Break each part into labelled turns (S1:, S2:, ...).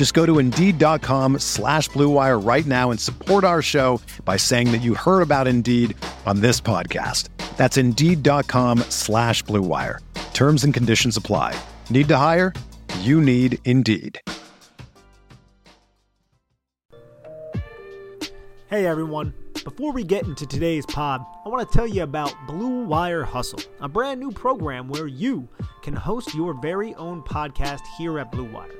S1: Just go to Indeed.com slash BlueWire right now and support our show by saying that you heard about Indeed on this podcast. That's Indeed.com slash BlueWire. Terms and conditions apply. Need to hire? You need Indeed.
S2: Hey everyone. Before we get into today's pod, I want to tell you about Blue Wire Hustle, a brand new program where you can host your very own podcast here at Blue Wire.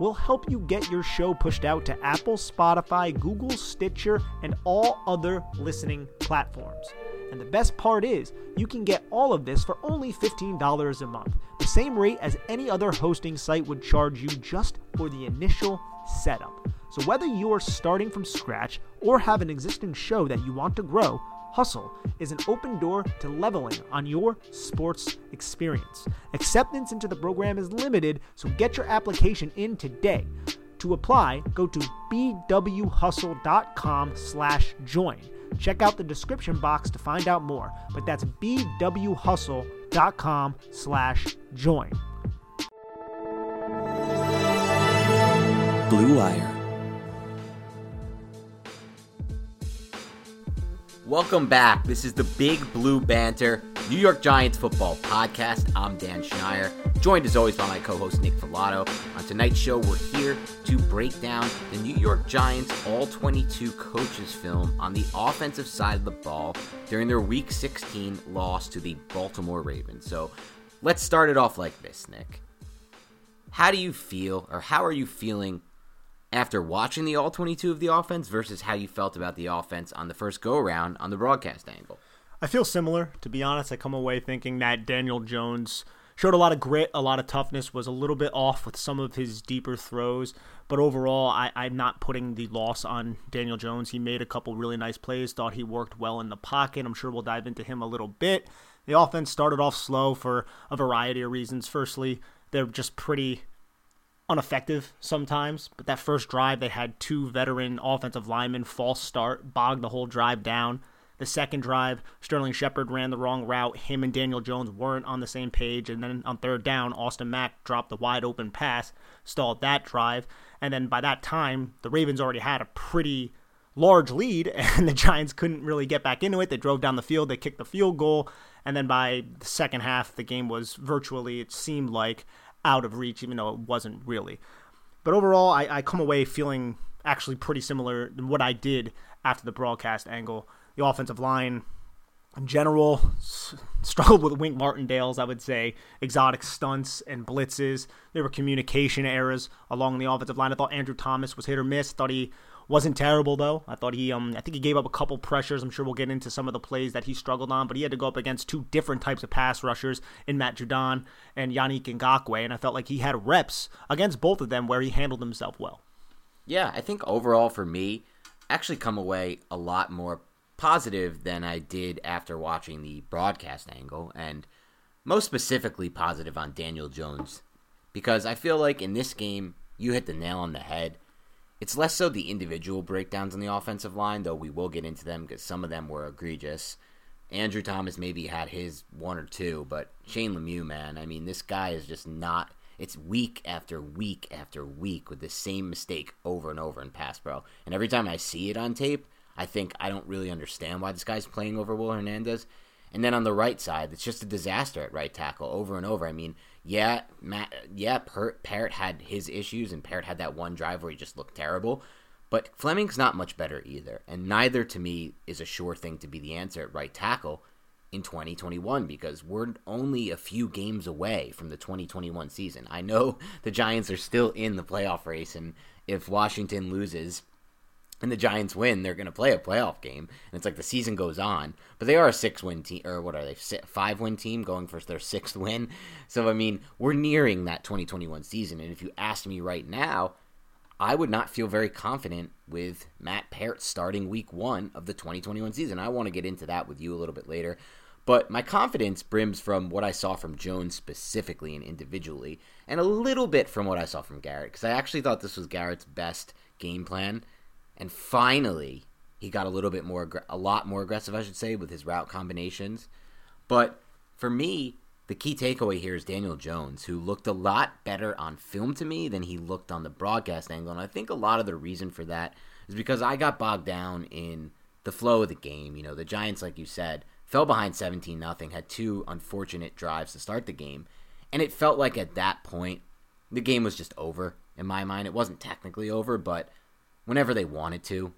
S2: we'll help you get your show pushed out to Apple, Spotify, Google, Stitcher, and all other listening platforms. And the best part is, you can get all of this for only $15 a month, the same rate as any other hosting site would charge you just for the initial setup. So whether you are starting from scratch or have an existing show that you want to grow, Hustle is an open door to leveling on your sports experience. Acceptance into the program is limited, so get your application in today. To apply, go to bwhustle.com slash join. Check out the description box to find out more, but that's bwhustle.com slash join.
S3: Blue Wire. Welcome back. This is the Big Blue Banter New York Giants football podcast. I'm Dan Schneier, joined as always by my co host Nick Falato. On tonight's show, we're here to break down the New York Giants All 22 coaches film on the offensive side of the ball during their Week 16 loss to the Baltimore Ravens. So let's start it off like this, Nick. How do you feel, or how are you feeling after watching the all 22 of the offense versus how you felt about the offense on the first go around on the broadcast angle?
S2: I feel similar, to be honest. I come away thinking that Daniel Jones showed a lot of grit, a lot of toughness, was a little bit off with some of his deeper throws. But overall, I, I'm not putting the loss on Daniel Jones. He made a couple really nice plays, thought he worked well in the pocket. I'm sure we'll dive into him a little bit. The offense started off slow for a variety of reasons. Firstly, they're just pretty ineffective sometimes. But that first drive, they had two veteran offensive linemen false start, bogged the whole drive down. The second drive, Sterling Shepard ran the wrong route. Him and Daniel Jones weren't on the same page. And then on third down, Austin Mack dropped the wide open pass, stalled that drive. And then by that time, the Ravens already had a pretty large lead, and the Giants couldn't really get back into it. They drove down the field, they kicked the field goal. And then by the second half, the game was virtually, it seemed like, out of reach, even though it wasn't really. But overall, I, I come away feeling actually pretty similar to what I did after the broadcast angle. The offensive line, in general, struggled with Wink Martindale's, I would say, exotic stunts and blitzes. There were communication errors along the offensive line. I thought Andrew Thomas was hit or miss. Thought he wasn't terrible though. I thought he um I think he gave up a couple pressures. I'm sure we'll get into some of the plays that he struggled on, but he had to go up against two different types of pass rushers in Matt Judon and Yannick Ngakoue, and I felt like he had reps against both of them where he handled himself well.
S3: Yeah, I think overall for me, actually come away a lot more positive than I did after watching the broadcast angle, and most specifically positive on Daniel Jones. Because I feel like in this game, you hit the nail on the head. It's less so the individual breakdowns on the offensive line, though we will get into them because some of them were egregious. Andrew Thomas maybe had his one or two, but Shane Lemieux, man, I mean, this guy is just not It's week after week after week with the same mistake over and over in pass pro. And every time I see it on tape, I think I don't really understand why this guy's playing over Will Hernandez. And then on the right side, it's just a disaster at right tackle over and over. I mean, yeah, Matt, yeah, Peart had his issues, and Peart had that one drive where he just looked terrible. But Fleming's not much better either, and neither to me is a sure thing to be the answer at right tackle in 2021 because we're only a few games away from the 2021 season. I know the Giants are still in the playoff race, and if Washington loses, and the Giants win, they're going to play a playoff game, and it's like the season goes on. But they are a six-win team, or what are they? Five-win team going for their sixth win. So I mean, we're nearing that 2021 season, and if you asked me right now, I would not feel very confident with Matt Peart starting Week One of the 2021 season. I want to get into that with you a little bit later. But my confidence brims from what I saw from Jones specifically and individually, and a little bit from what I saw from Garrett, because I actually thought this was Garrett's best game plan and finally he got a little bit more a lot more aggressive I should say with his route combinations. But for me the key takeaway here is Daniel Jones who looked a lot better on film to me than he looked on the broadcast angle. And I think a lot of the reason for that is because I got bogged down in the flow of the game. You know the Giants like you said fell behind 17 nothing had two unfortunate drives to start the game. And it felt like at that point the game was just over in my mind. It wasn't technically over but whenever they wanted to.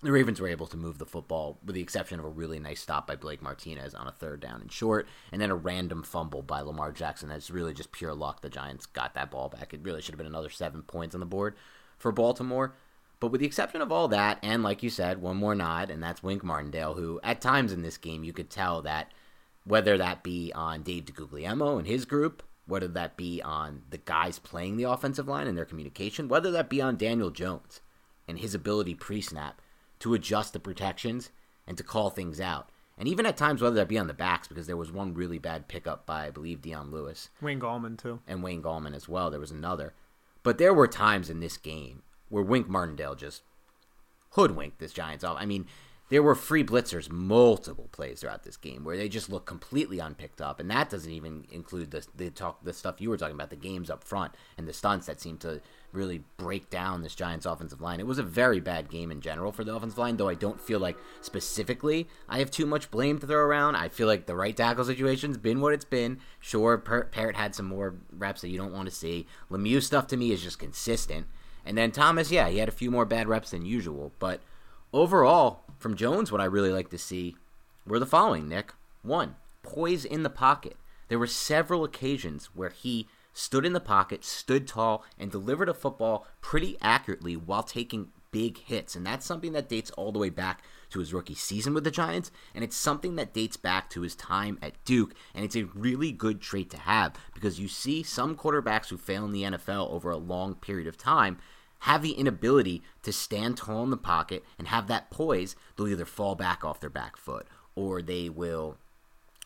S3: The Ravens were able to move the football, with the exception of a really nice stop by Blake Martinez on a third down and short, and then a random fumble by Lamar Jackson. That's really just pure luck. The Giants got that ball back. It really should have been another seven points on the board for Baltimore. But with the exception of all that, and like you said, one more nod, and that's Wink Martindale, who at times in this game you could tell that whether that be on Dave DeGuglielmo and his group, whether that be on the guys playing the offensive line and their communication, whether that be on Daniel Jones and his ability pre snap to adjust the protections and to call things out. And even at times, whether that be on the backs, because there was one really bad pickup by, I believe, Dion Lewis.
S2: Wayne Gallman, too.
S3: And Wayne Gallman as well. There was another. But there were times in this game where Wink Martindale just hoodwinked this Giants off. I mean, there were free blitzers multiple plays throughout this game where they just look completely unpicked up, and that doesn't even include the the talk the stuff you were talking about, the games up front and the stunts that seem to really break down this Giants offensive line. It was a very bad game in general for the offensive line, though I don't feel like specifically I have too much blame to throw around. I feel like the right tackle situation's been what it's been. Sure, Peart had some more reps that you don't want to see. Lemieux stuff to me is just consistent, and then Thomas, yeah, he had a few more bad reps than usual, but overall from Jones, what I really like to see were the following, Nick. One, poise in the pocket. There were several occasions where he stood in the pocket, stood tall, and delivered a football pretty accurately while taking big hits. And that's something that dates all the way back to his rookie season with the Giants. And it's something that dates back to his time at Duke. And it's a really good trait to have because you see some quarterbacks who fail in the NFL over a long period of time have the inability to stand tall in the pocket and have that poise, they'll either fall back off their back foot or they will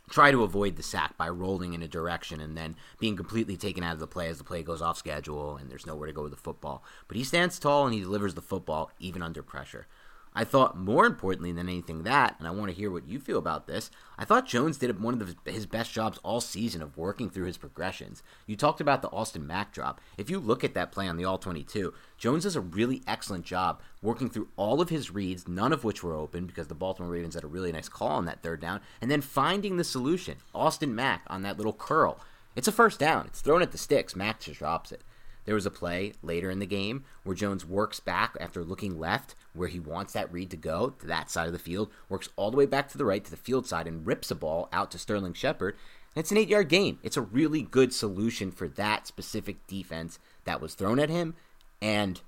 S3: try to avoid the sack by rolling in a direction and then being completely taken out of the play as the play goes off schedule and there's nowhere to go with the football. But he stands tall and he delivers the football even under pressure. I thought more importantly than anything that, and I want to hear what you feel about this, I thought Jones did one of his best jobs all season of working through his progressions. You talked about the Austin Mack drop. If you look at that play on the All 22, Jones does a really excellent job working through all of his reads, none of which were open because the Baltimore Ravens had a really nice call on that third down, and then finding the solution. Austin Mack on that little curl. It's a first down. It's thrown at the sticks. Mack just drops it. There was a play later in the game where Jones works back after looking left, where he wants that read to go to that side of the field, works all the way back to the right to the field side, and rips a ball out to Sterling Shepard. And it's an eight yard gain. It's a really good solution for that specific defense that was thrown at him and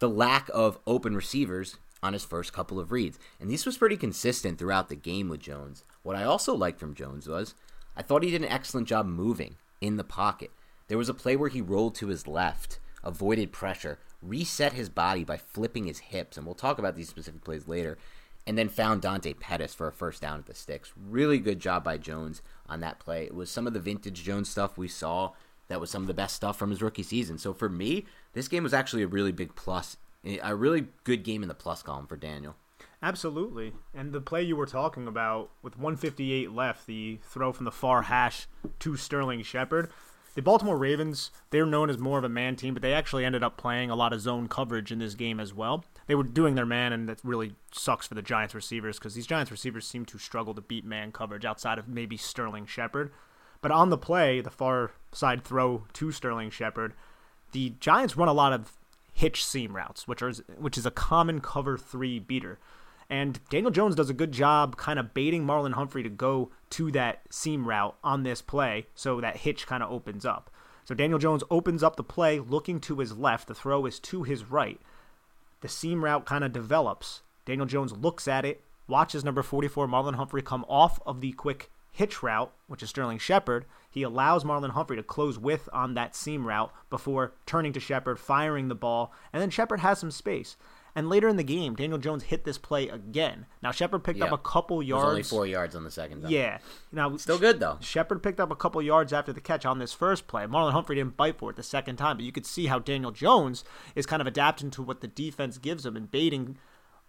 S3: the lack of open receivers on his first couple of reads. And this was pretty consistent throughout the game with Jones. What I also liked from Jones was I thought he did an excellent job moving in the pocket. There was a play where he rolled to his left, avoided pressure, reset his body by flipping his hips, and we'll talk about these specific plays later, and then found Dante Pettis for a first down at the sticks. Really good job by Jones on that play. It was some of the vintage Jones stuff we saw. That was some of the best stuff from his rookie season. So for me, this game was actually a really big plus, a really good game in the plus column for Daniel.
S2: Absolutely. And the play you were talking about with 158 left, the throw from the far hash to Sterling Shepard, the Baltimore Ravens, they're known as more of a man team, but they actually ended up playing a lot of zone coverage in this game as well. They were doing their man, and that really sucks for the Giants receivers because these Giants receivers seem to struggle to beat man coverage outside of maybe Sterling Shepard. But on the play, the far side throw to Sterling Shepard, the Giants run a lot of hitch seam routes, which are which is a common cover three beater. And Daniel Jones does a good job kind of baiting Marlon Humphrey to go to that seam route on this play so that hitch kind of opens up. So Daniel Jones opens up the play looking to his left. The throw is to his right. The seam route kind of develops. Daniel Jones looks at it, watches number 44 Marlon Humphrey come off of the quick hitch route, which is Sterling Shepard. He allows Marlon Humphrey to close with on that seam route before turning to Shepard, firing the ball, and then Shepard has some space. And later in the game, Daniel Jones hit this play again. Now Shepard picked
S3: Yeah.
S2: up a couple
S3: It was
S2: yards.
S3: only four yards on the second. Time.
S2: Yeah. Now
S3: Still good though.
S2: Shepard picked up a couple yards after the catch on this first play. Marlon Humphrey didn't bite for it the second time, but you could see how Daniel Jones is kind of adapting to what the defense gives him and baiting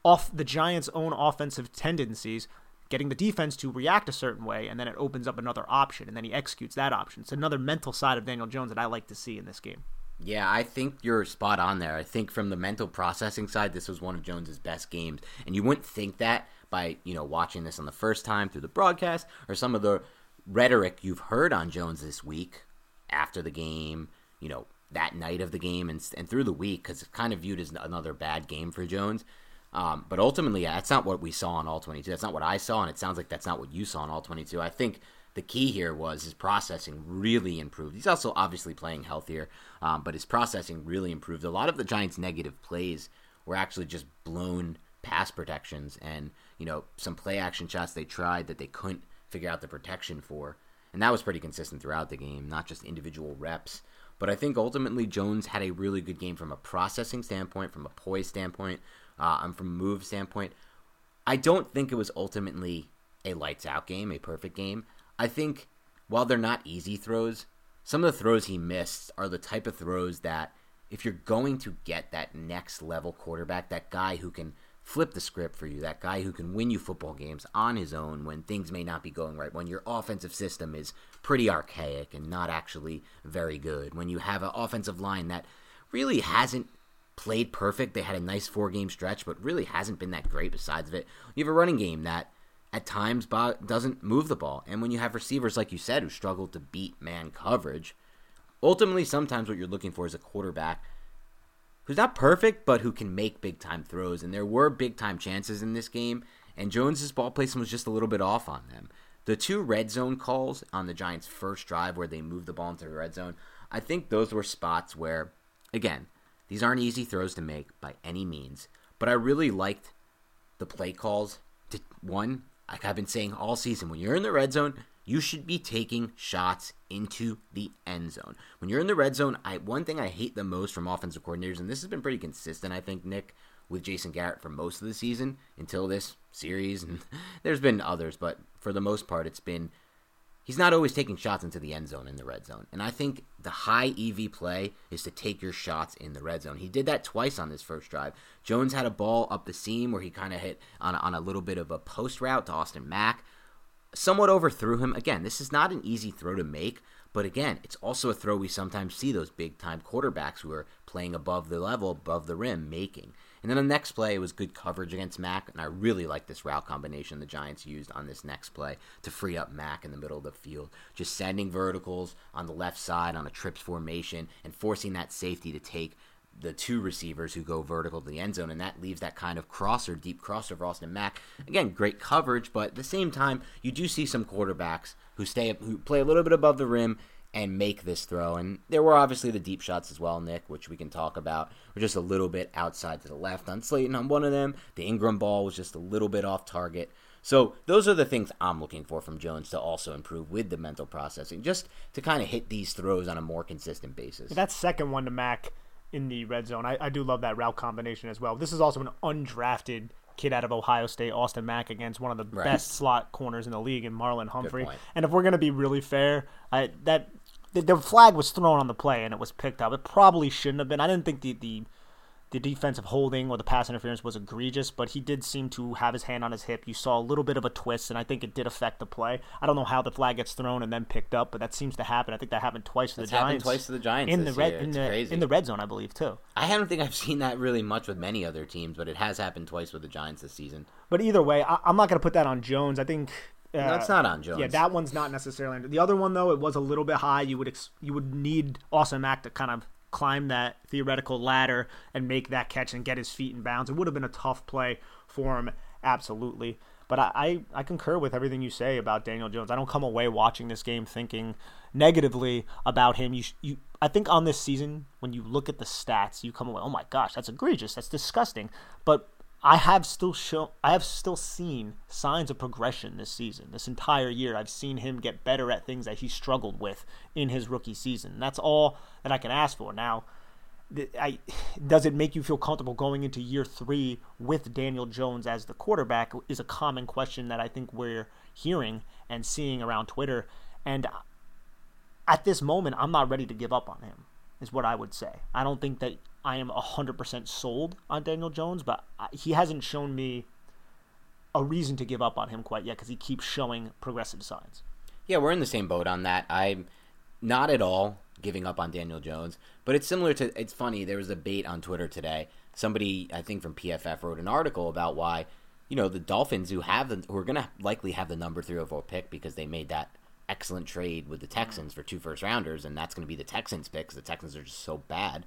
S2: off the Giants' own offensive tendencies, getting the defense to react a certain way, and then it opens up another option, and then he executes that option. It's another mental side of Daniel Jones that I like to see in this game.
S3: Yeah, I think you're spot on there. I think from the mental processing side, this was one of Jones's best games, and you wouldn't think that by you know watching this on the first time through the broadcast or some of the rhetoric you've heard on Jones this week after the game, you know that night of the game and and through the week because it's kind of viewed as another bad game for Jones. Um, but ultimately, yeah, that's not what we saw on all 22. That's not what I saw, and it sounds like that's not what you saw on all 22. I think the key here was his processing really improved. He's also obviously playing healthier, um, but his processing really improved. A lot of the Giants' negative plays were actually just blown pass protections and, you know, some play action shots they tried that they couldn't figure out the protection for. And that was pretty consistent throughout the game, not just individual reps. But I think ultimately Jones had a really good game from a processing standpoint, from a poise standpoint, uh, and from a move standpoint. I don't think it was ultimately a lights out game, a perfect game. I think while they're not easy throws, some of the throws he missed are the type of throws that if you're going to get that next level quarterback, that guy who can flip the script for you, that guy who can win you football games on his own when things may not be going right, when your offensive system is pretty archaic and not actually very good, when you have an offensive line that really hasn't played perfect. They had a nice four game stretch, but really hasn't been that great besides of it. You have a running game that at times doesn't move the ball. And when you have receivers, like you said, who struggle to beat man coverage, ultimately, sometimes what you're looking for is a quarterback who's not perfect, but who can make big time throws. And there were big time chances in this game, and Jones's ball placement was just a little bit off on them. The two red zone calls on the Giants' first drive where they moved the ball into the red zone, I think those were spots where, again, these aren't easy throws to make by any means, but I really liked the play calls. To, one, like I've been saying all season, when you're in the red zone, you should be taking shots into the end zone. When you're in the red zone, I one thing I hate the most from offensive coordinators, and this has been pretty consistent, I think, Nick, with Jason Garrett for most of the season until this series, and there's been others, but for the most part, it's been he's not always taking shots into the end zone in the red zone. And I think the high EV play is to take your shots in the red zone. He did that twice on this first drive. Jones had a ball up the seam where he kind of hit on a, on a little bit of a post route to Austin Mack. Somewhat overthrew him. Again, this is not an easy throw to make, but again, it's also a throw we sometimes see those big time quarterbacks who are playing above the level, above the rim, making. And then the next play was good coverage against Mack, and I really like this route combination the Giants used on this next play to free up Mack in the middle of the field. Just sending verticals on the left side on a trips formation and forcing that safety to take the two receivers who go vertical to the end zone, and that leaves that kind of crosser, deep crosser for Austin Mack. Again, great coverage, but at the same time, you do see some quarterbacks who stay who play a little bit above the rim and make this throw. And there were obviously the deep shots as well, Nick, which we can talk about. Were just a little bit outside to the left on Slayton on one of them. The Ingram ball was just a little bit off target. So those are the things I'm looking for from Jones to also improve with the mental processing, just to kind of hit these throws on a more consistent basis.
S2: That second one to Mack in the red zone, I, I do love that route combination as well. This is also an undrafted kid out of Ohio State, Austin Mack, against one of the
S3: Right.
S2: best slot corners in the league, and Marlon Humphrey. And if we're gonna be really fair, I, that the, the flag was thrown on the play and it was picked up. It probably shouldn't have been. I didn't think the the the defensive holding or the pass interference was egregious, but he did seem to have his hand on his hip. You saw a little bit of a twist, and I think it did affect the play. I don't know how the flag gets thrown and then picked up, but that seems to happen. I think that happened twice to the
S3: happened
S2: Giants.
S3: twice to the Giants
S2: in the red
S3: year.
S2: in the in the red zone, I believe too.
S3: I don't think I've seen that really much with many other teams, but it has happened twice with the Giants this season.
S2: But either way, I, I'm not going to put that on Jones. I think. Uh,
S3: it's not on Jones.
S2: Yeah, that one's not necessarily. The other one though, it was a little bit high. You would ex- you would need Austin Mack to kind of climb that theoretical ladder and make that catch and get his feet in bounds. It would have been a tough play for him, absolutely. But I, I, I concur with everything you say about Daniel Jones. I don't come away watching this game thinking negatively about him. You, you, I think on this season, when you look at the stats, you come away, oh my gosh, that's egregious, that's disgusting. But I have still shown I have still seen signs of progression this season. This entire year I've seen him get better at things that he struggled with in his rookie season. That's all that I can ask for. Now, I, does it make you feel comfortable going into year 3 with Daniel Jones as the quarterback is a common question that I think we're hearing and seeing around Twitter and at this moment I'm not ready to give up on him is what I would say. I don't think that I am 100% sold on Daniel Jones, but he hasn't shown me a reason to give up on him quite yet because he keeps showing progressive signs.
S3: Yeah, we're in the same boat on that. I'm not at all giving up on Daniel Jones, but it's similar to. It's funny. There was a debate on Twitter today. Somebody, I think from PFF, wrote an article about why, you know, the Dolphins who have the who are going to likely have the number three overall pick because they made that excellent trade with the Texans for two first rounders, and that's going to be the Texans pick because the Texans are just so bad.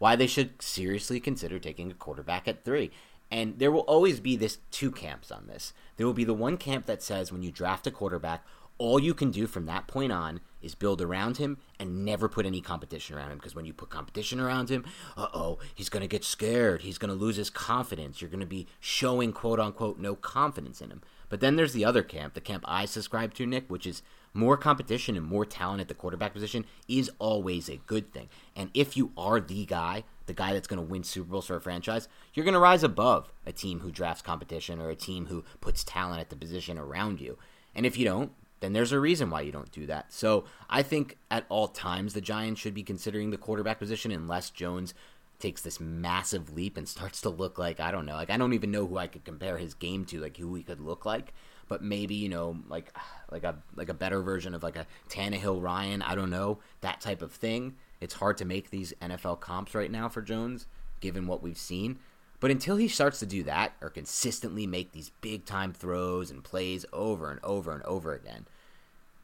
S3: Why they should seriously consider taking a quarterback at three. And there will always be this two camps on this. There will be the one camp that says when you draft a quarterback, all you can do from that point on is build around him and never put any competition around him because when you put competition around him, uh-oh, he's going to get scared. He's going to lose his confidence. You're going to be showing quote unquote no confidence in him. But then there's the other camp, the camp I subscribe to, Nick, which is more competition and more talent at the quarterback position is always a good thing. And if you are the guy, the guy that's going to win Super Bowls for a franchise, you're going to rise above a team who drafts competition or a team who puts talent at the position around you. And if you don't, then there's a reason why you don't do that. So I think at all times the Giants should be considering the quarterback position unless Jones takes this massive leap and starts to look like I don't know, like I don't even know who I could compare his game to, like who he could look like. But maybe you know, like like a like a better version of like a Tannehill Ryan. I don't know that type of thing. It's hard to make these NFL comps right now for Jones, given what we've seen. But until he starts to do that or consistently make these big time throws and plays over and over and over again,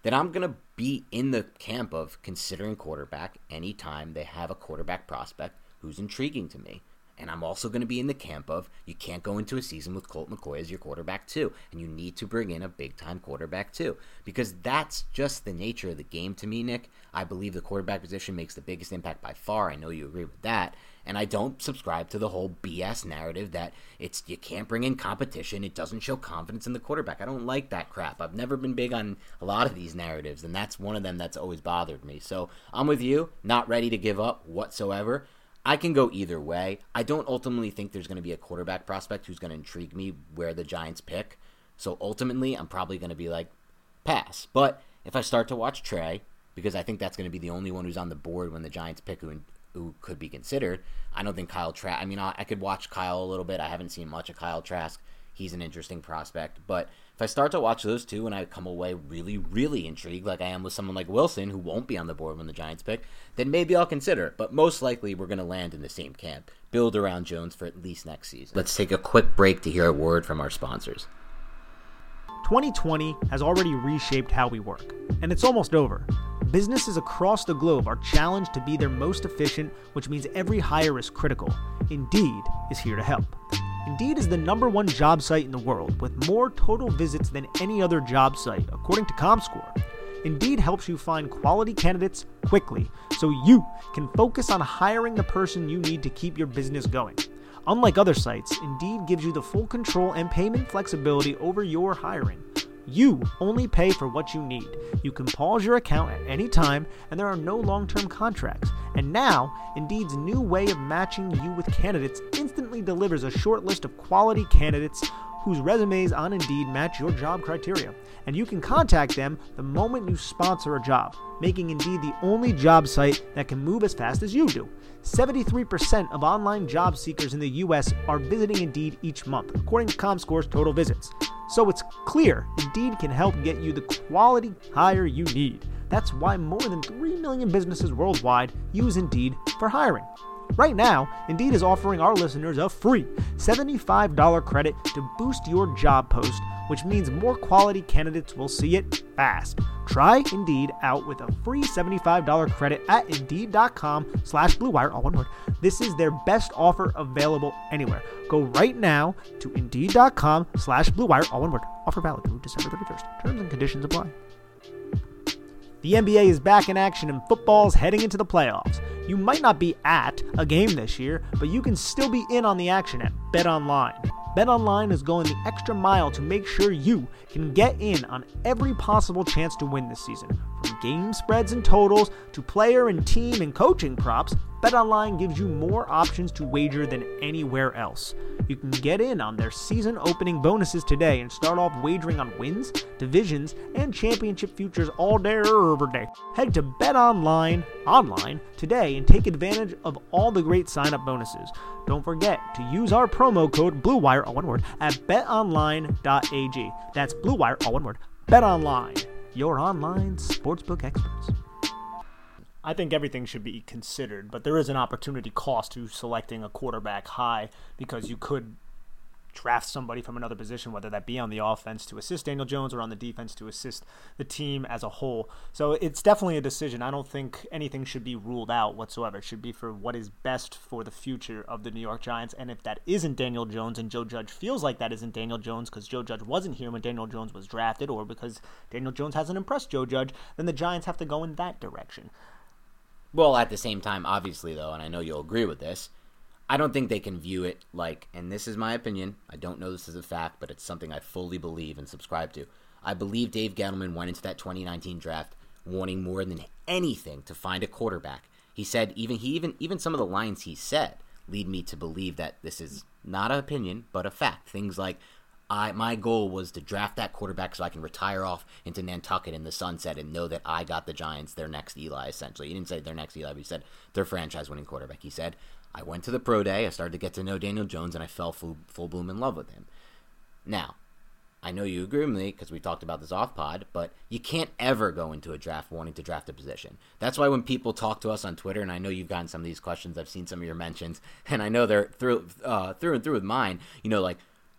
S3: then I'm going to be in the camp of considering quarterback anytime they have a quarterback prospect who's intriguing to me. And I'm also going to be in the camp of you can't go into a season with Colt McCoy as your quarterback too, and you need to bring in a big time quarterback too, because that's just the nature of the game to me, Nick. I believe the quarterback position makes the biggest impact by far. I know you agree with that, and I don't subscribe to the whole BS narrative that it's you can't bring in competition, it doesn't show confidence in the quarterback. I don't like that crap. I've never been big on a lot of these narratives, and that's one of them that's always bothered me. So I'm with you, not ready to give up whatsoever. I can go either way. I don't ultimately think there's going to be a quarterback prospect who's going to intrigue me where the Giants pick. So ultimately, I'm probably going to be like, pass. But if I start to watch Trey, because I think that's going to be the only one who's on the board when the Giants pick who, who could be considered, I don't think Kyle Trask. I mean, I, I could watch Kyle a little bit. I haven't seen much of Kyle Trask. He's an interesting prospect. But if I start to watch those two and I come away really, really intrigued, like I am with someone like Wilson, who won't be on the board when the Giants pick, then maybe I'll consider it. But most likely, we're going to land in the same camp. Build around Jones for at least next season. Let's take a quick break to hear a word from our sponsors.
S2: 2020 has already reshaped how we work, and it's almost over. Businesses across the globe are challenged to be their most efficient, which means every hire is critical. Indeed is here to help. Indeed is the number one job site in the world with more total visits than any other job site, according to ComScore. Indeed helps you find quality candidates quickly so you can focus on hiring the person you need to keep your business going. Unlike other sites, Indeed gives you the full control and payment flexibility over your hiring. You only pay for what you need. You can pause your account at any time, and there are no long term contracts. And now, Indeed's new way of matching you with candidates instantly delivers a short list of quality candidates whose resumes on Indeed match your job criteria. And you can contact them the moment you sponsor a job, making Indeed the only job site that can move as fast as you do. 73% of online job seekers in the U.S. are visiting Indeed each month, according to ComScore's total visits. So it's clear Indeed can help get you the quality hire you need. That's why more than 3 million businesses worldwide use Indeed for hiring. Right now, Indeed is offering our listeners a free $75 credit to boost your job post, which means more quality candidates will see it fast. Try Indeed out with a free $75 credit at Indeed.com slash BlueWire, all one word. This is their best offer available anywhere. Go right now to Indeed.com slash BlueWire, all one word. Offer valid through December 31st. Terms and conditions apply. The NBA is back in action and football's heading into the playoffs. You might not be at a game this year, but you can still be in on the action at BetOnline. BetOnline is going the extra mile to make sure you can get in on every possible chance to win this season. From game spreads and totals to player and team and coaching props, BetOnline gives you more options to wager than anywhere else. You can get in on their season opening bonuses today and start off wagering on wins, divisions, and championship futures all day or every day. Head to BetOnline online today and take advantage of all the great sign-up bonuses. Don't forget to use our promo code BlueWire, all one word, at betonline.ag. That's BlueWire, all one word. BetOnline, your online sportsbook experts. I think everything should be considered, but there is an opportunity cost to selecting a quarterback high because you could draft somebody from another position, whether that be on the offense to assist Daniel Jones or on the defense to assist the team as a whole. So it's definitely a decision. I don't think anything should be ruled out whatsoever. It should be for what is best for the future of the New York Giants. And if that isn't Daniel Jones and Joe Judge feels like that isn't Daniel Jones because Joe Judge wasn't here when Daniel Jones was drafted or because Daniel Jones hasn't impressed Joe Judge, then the Giants have to go in that direction.
S3: Well, at the same time, obviously, though, and I know you'll agree with this, I don't think they can view it like, and this is my opinion. I don't know this is a fact, but it's something I fully believe and subscribe to. I believe Dave Gettleman went into that 2019 draft wanting more than anything to find a quarterback. He said even he even even some of the lines he said lead me to believe that this is not an opinion but a fact. Things like I my goal was to draft that quarterback so I can retire off into Nantucket in the sunset and know that I got the Giants their next Eli. Essentially, he didn't say their next Eli, but he said their franchise-winning quarterback. He said I went to the pro day. I started to get to know Daniel Jones, and I fell full, full bloom in love with him. Now, I know you agree with me because we talked about this off pod, but you can't ever go into a draft wanting to draft a position. That's why when people talk to us on Twitter, and I know you've gotten some of these questions, I've seen some of your mentions, and I know they're through uh, through and through with mine. You know, like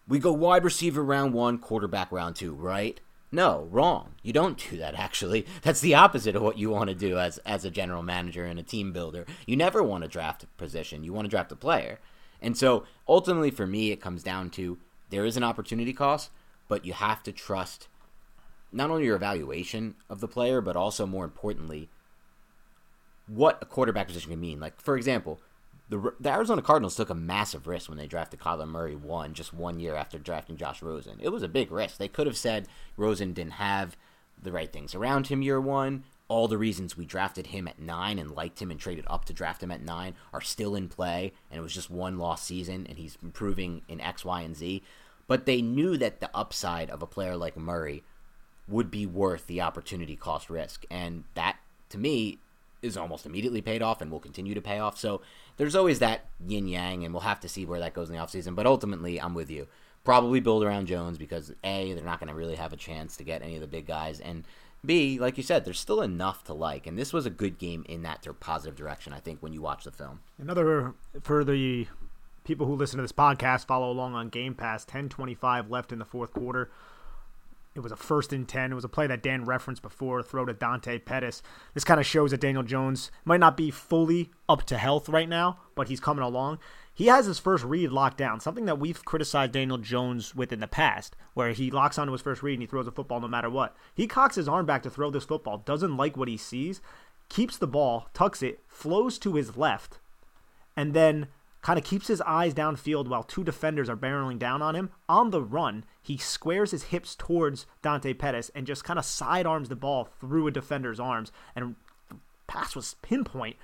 S3: we go wide receiver round one, quarterback round two, right? No, wrong. You don't do that actually. That's the opposite of what you want to do as as a general manager and a team builder. You never want to draft a position. You want to draft a player. And so ultimately for me it comes down to there is an opportunity cost, but you have to trust not only your evaluation of the player, but also more importantly what a quarterback position can mean. Like for example, the, the Arizona Cardinals took a massive risk when they drafted Kyler Murray one just one year after drafting Josh Rosen. It was a big risk. They could have said Rosen didn't have the right things around him year one. All the reasons we drafted him at nine and liked him and traded up to draft him at nine are still in play, and it was just one lost season, and he's improving in X, Y, and Z. But they knew that the upside of a player like Murray would be worth the opportunity cost risk, and that to me is almost immediately paid off and will continue to pay off. So there's always that yin yang, and we'll have to see where that goes in the offseason. But ultimately, I'm with you. Probably build around Jones because A, they're not going to really have a chance to get any of the big guys. And B, like you said, there's still enough to like. And this was a good game in that positive direction, I think, when you watch the film.
S2: Another, for the people who listen to this podcast, follow along on Game Pass, 10.25 left in the fourth quarter. It was a first and 10. It was a play that Dan referenced before, throw to Dante Pettis. This kind of shows that Daniel Jones might not be fully up to health right now, but he's coming along. He has his first read locked down, something that we've criticized Daniel Jones with in the past, where he locks onto his first read and he throws a football no matter what. He cocks his arm back to throw this football, doesn't like what he sees, keeps the ball, tucks it, flows to his left, and then kind of keeps his eyes downfield while two defenders are barreling down on him. On the run, he squares his hips towards Dante Pettis and just kind of sidearms the ball through a defender's arms. And the pass was pinpoint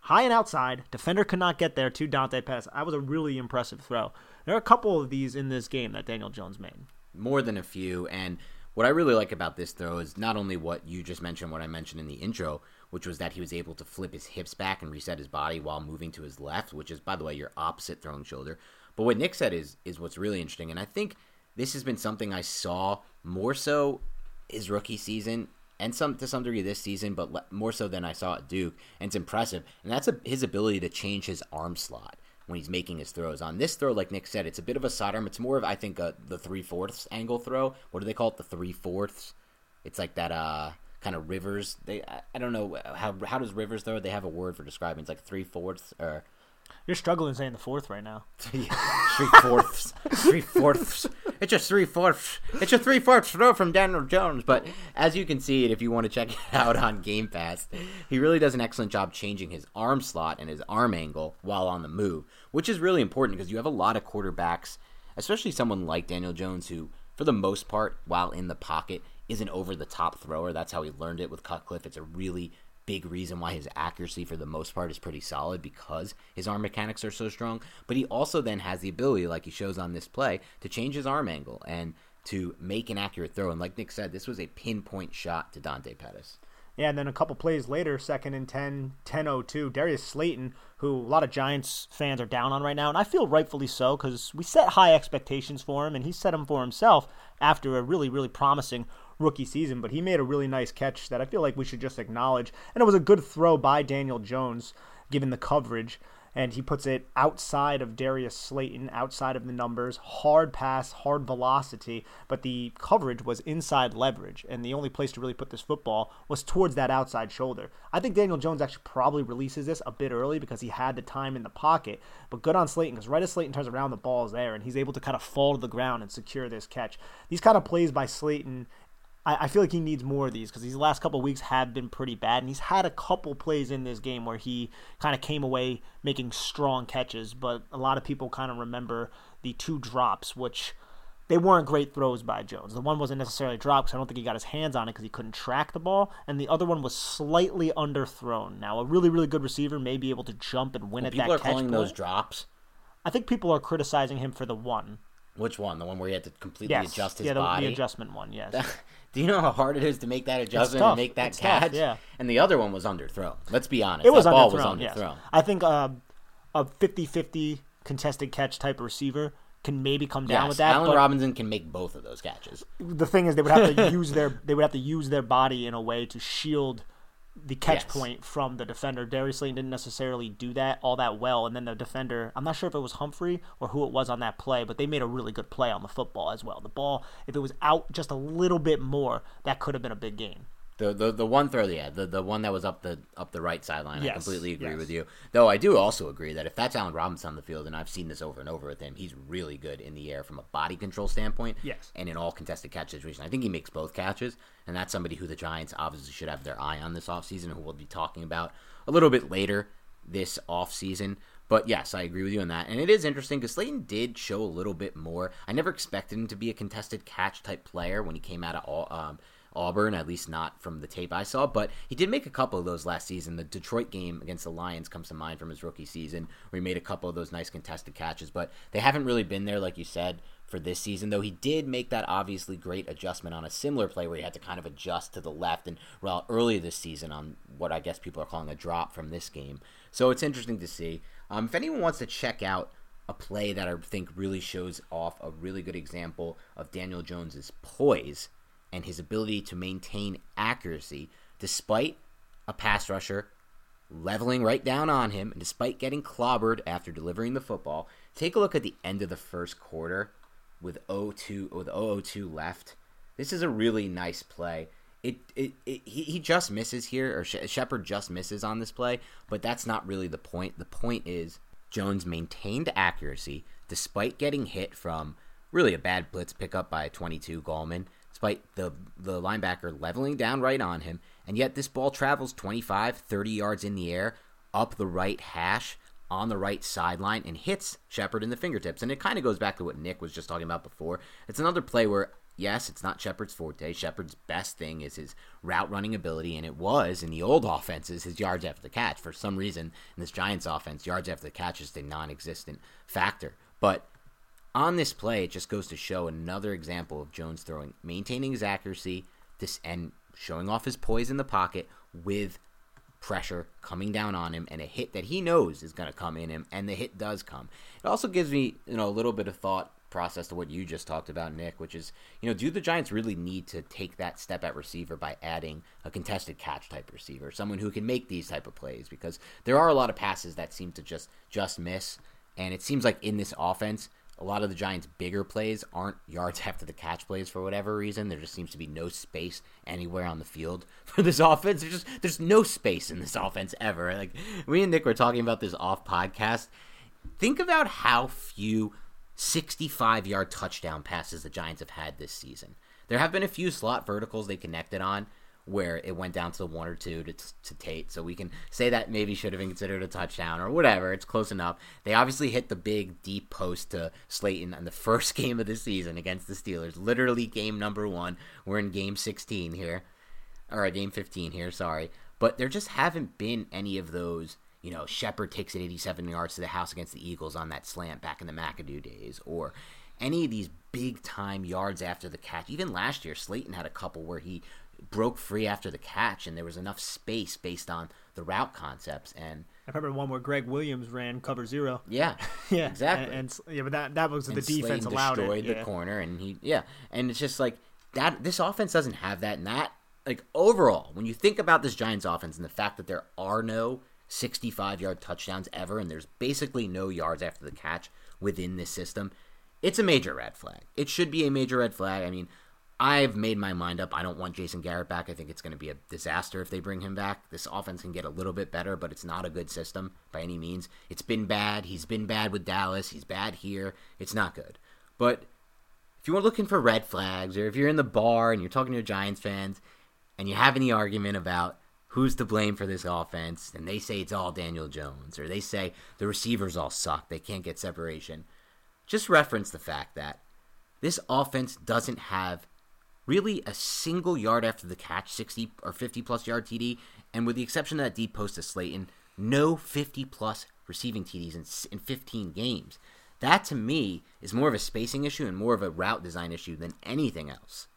S2: high and outside. Defender could not get there to Dante Pettis. That was a really impressive throw. There are a couple of these in this game that Daniel Jones made.
S3: More than a few. And what I really like about this throw is not only what you just mentioned, what I mentioned in the intro, which was that he was able to flip his hips back and reset his body while moving to his left, which is, by the way, your opposite throwing shoulder. But what Nick said is is what's really interesting, and I think this has been something I saw more so his rookie season and some to some degree this season, but more so than I saw at Duke. And it's impressive, and that's a, his ability to change his arm slot when he's making his throws. On this throw, like Nick said, it's a bit of a sidearm. It's more of I think a, the three fourths angle throw. What do they call it? The three fourths. It's like that. Uh, kind of Rivers. They I, I don't know how how does Rivers throw. They have a word for describing. It's like three fourths or
S2: you're struggling saying the fourth right now.
S3: three fourths. Three fourths. It's a three fourths. It's a three fourths throw from Daniel Jones. But as you can see it, if you want to check it out on Game Pass, he really does an excellent job changing his arm slot and his arm angle while on the move, which is really important because you have a lot of quarterbacks, especially someone like Daniel Jones, who, for the most part, while in the pocket, is an over the top thrower. That's how he learned it with Cutcliffe. It's a really big reason why his accuracy for the most part is pretty solid because his arm mechanics are so strong. But he also then has the ability, like he shows on this play, to change his arm angle and to make an accurate throw. And like Nick said, this was a pinpoint shot to Dante Pettis.
S2: Yeah, and then a couple plays later, second and 10, 10-02, Darius Slayton, who a lot of Giants fans are down on right now, and I feel rightfully so because we set high expectations for him, and he set them for himself after a really, really promising rookie season, but he made a really nice catch that I feel like we should just acknowledge. And it was a good throw by Daniel Jones, given the coverage. And he puts it outside of Darius Slayton, outside of the numbers. Hard pass, hard velocity, but the coverage was inside leverage. And the only place to really put this football was towards that outside shoulder. I think Daniel Jones actually probably releases this a bit early because he had the time in the pocket. But good on Slayton because right as Slayton turns around, the ball is there, and he's able to kind of fall to the ground and secure this catch. These kind of plays by Slayton I, I feel like he needs more of these because these last couple weeks have been pretty bad, and he's had a couple plays in this game where he kind of came away making strong catches. But a lot of people kind of remember the two drops, which they weren't great throws by Jones. The one wasn't necessarily a drop because I don't think he got his hands on it because he couldn't track the ball, and the other one was slightly underthrown. Now, a really, really good receiver may be able to jump and win well, at that catch.
S3: People are calling those drops.
S2: I think people are criticizing him for the one.
S3: Which one? The one where he had to completely
S2: yes.
S3: adjust his
S2: yeah, the,
S3: body?
S2: the adjustment one, yes.
S3: Do you know how hard it is to make that adjustment and make that
S2: it's
S3: catch?
S2: Tough, yeah.
S3: And the other one was underthrown. Let's be honest.
S2: It was
S3: that
S2: underthrown.
S3: ball was underthrown.
S2: Yes. I think uh, a 50-50 contested catch type receiver can maybe come down
S3: yes,
S2: with that.
S3: Allen Robinson can make both of those catches.
S2: The thing is, they would have to use their they would have to use their body in a way to shield the catch yes. point from the defender. Darius Slayton didn't necessarily do that all that well, and then the defender, I'm not sure if it was Humphrey or who it was on that play, but they made a really good play on the football as well. The ball, if it was out just a little bit more, that could have been a big gain.
S3: The, the the one throw, yeah, the the one that was up the up the right sideline.
S2: Yes,
S3: I completely agree
S2: yes.
S3: with you. Though I do also agree that if that's Allen Robinson on the field, and I've seen this over and over with him, he's really good in the air from a body control standpoint.
S2: Yes.
S3: And in all contested catch situations, I think he makes both catches, and that's somebody who the Giants obviously should have their eye on this offseason, who we'll be talking about a little bit later this offseason. But yes, I agree with you on that. And it is interesting because Slayton did show a little bit more. I never expected him to be a contested catch type player when he came out of. Um, Auburn, at least not from the tape I saw. But he did make a couple of those last season. The Detroit game against the Lions comes to mind from his rookie season, where he made a couple of those nice contested catches. But they haven't really been there, like you said, for this season. Though he did make that obviously great adjustment on a similar play where he had to kind of adjust to the left and well early this season on what I guess people are calling a drop from this game. So it's interesting to see. Um, if anyone wants to check out a play that I think really shows off a really good example of Daniel Jones's poise and his ability to maintain accuracy despite a pass rusher leveling right down on him, and despite getting clobbered after delivering the football. Take a look at the end of the first quarter with 0-2 with 0-2 left. This is a really nice play. It, it, it he, he just misses here, or Shepard just misses on this play, but that's not really the point. The point is Jones maintained accuracy despite getting hit from really a bad blitz pickup by 22 Gallman despite the, the linebacker leveling down right on him. And yet this ball travels 25, 30 yards in the air, up the right hash, on the right sideline, and hits Shepard in the fingertips. And it kind of goes back to what Nick was just talking about before. It's another play where yes, it's not Shepard's forte. Shepard's best thing is his route running ability, and it was in the old offenses his yards after the catch. For some reason, in this Giants offense, yards after the catch is a non existent factor. But on this play, it just goes to show another example of Jones throwing, maintaining his accuracy, this and showing off his poise in the pocket with pressure coming down on him and a hit that he knows is going to come in him, and the hit does come. It also gives me, you know, a little bit of thought process to what you just talked about, Nick, which is, you know, do the Giants really need to take that step at receiver by adding a contested catch type receiver, someone who can make these type of plays? Because there are a lot of passes that seem to just just miss, and it seems like in this offense, a lot of the Giants' bigger plays aren't yards after the catch plays for whatever reason. There just seems to be no space anywhere on the field for this offense. There's just there's no space in this offense ever. Like we and Nick were talking about this off podcast. Think about how few 65 yard touchdown passes the Giants have had this season. There have been a few slot verticals they connected on where it went down to one or two to, to Tate. So we can say that maybe should have been considered a touchdown or whatever. It's close enough. They obviously hit the big deep post to Slayton on the first game of the season against the Steelers. Literally game number one. We're in game 16 here. Or uh, game 15 here, sorry. But there just haven't been any of those you know, Shepard takes it 87 yards to the house against the Eagles on that slant back in the McAdoo days, or any of these big time yards after the catch. Even last year, Slayton had a couple where he broke free after the catch, and there was enough space based on the route concepts. And
S2: I remember one where Gregg Williams ran cover zero.
S3: Yeah,
S2: yeah,
S3: exactly.
S2: And, and, yeah, but that that was
S3: and
S2: the defense allowed
S3: destroyed
S2: it.
S3: the
S2: yeah.
S3: corner, and he yeah, and it's just like that. This offense doesn't have that, and that like overall, when you think about this Giants offense and the fact that there are no 65 yard touchdowns ever, and there's basically no yards after the catch within this system, it's a major red flag. It should be a major red flag. I mean, I've made my mind up. I don't want Jason Garrett back. I think it's going to be a disaster if they bring him back. This offense can get a little bit better, but it's not a good system by any means. It's been bad. He's been bad with Dallas. He's bad here. It's not good. But if you are looking for red flags, or if you're in the bar and you're talking to your Giants fans and you have any argument about who's to blame for this offense, and they say it's all Daniel Jones, or they say the receivers all suck, they can't get separation, just reference the fact that this offense doesn't have really a single yard after the catch, 60 or 50 plus yard TD, and with the exception of that deep post to Slayton, no 50 plus receiving TDs in, in 15 games. That to me is more of a spacing issue and more of a route design issue than anything else.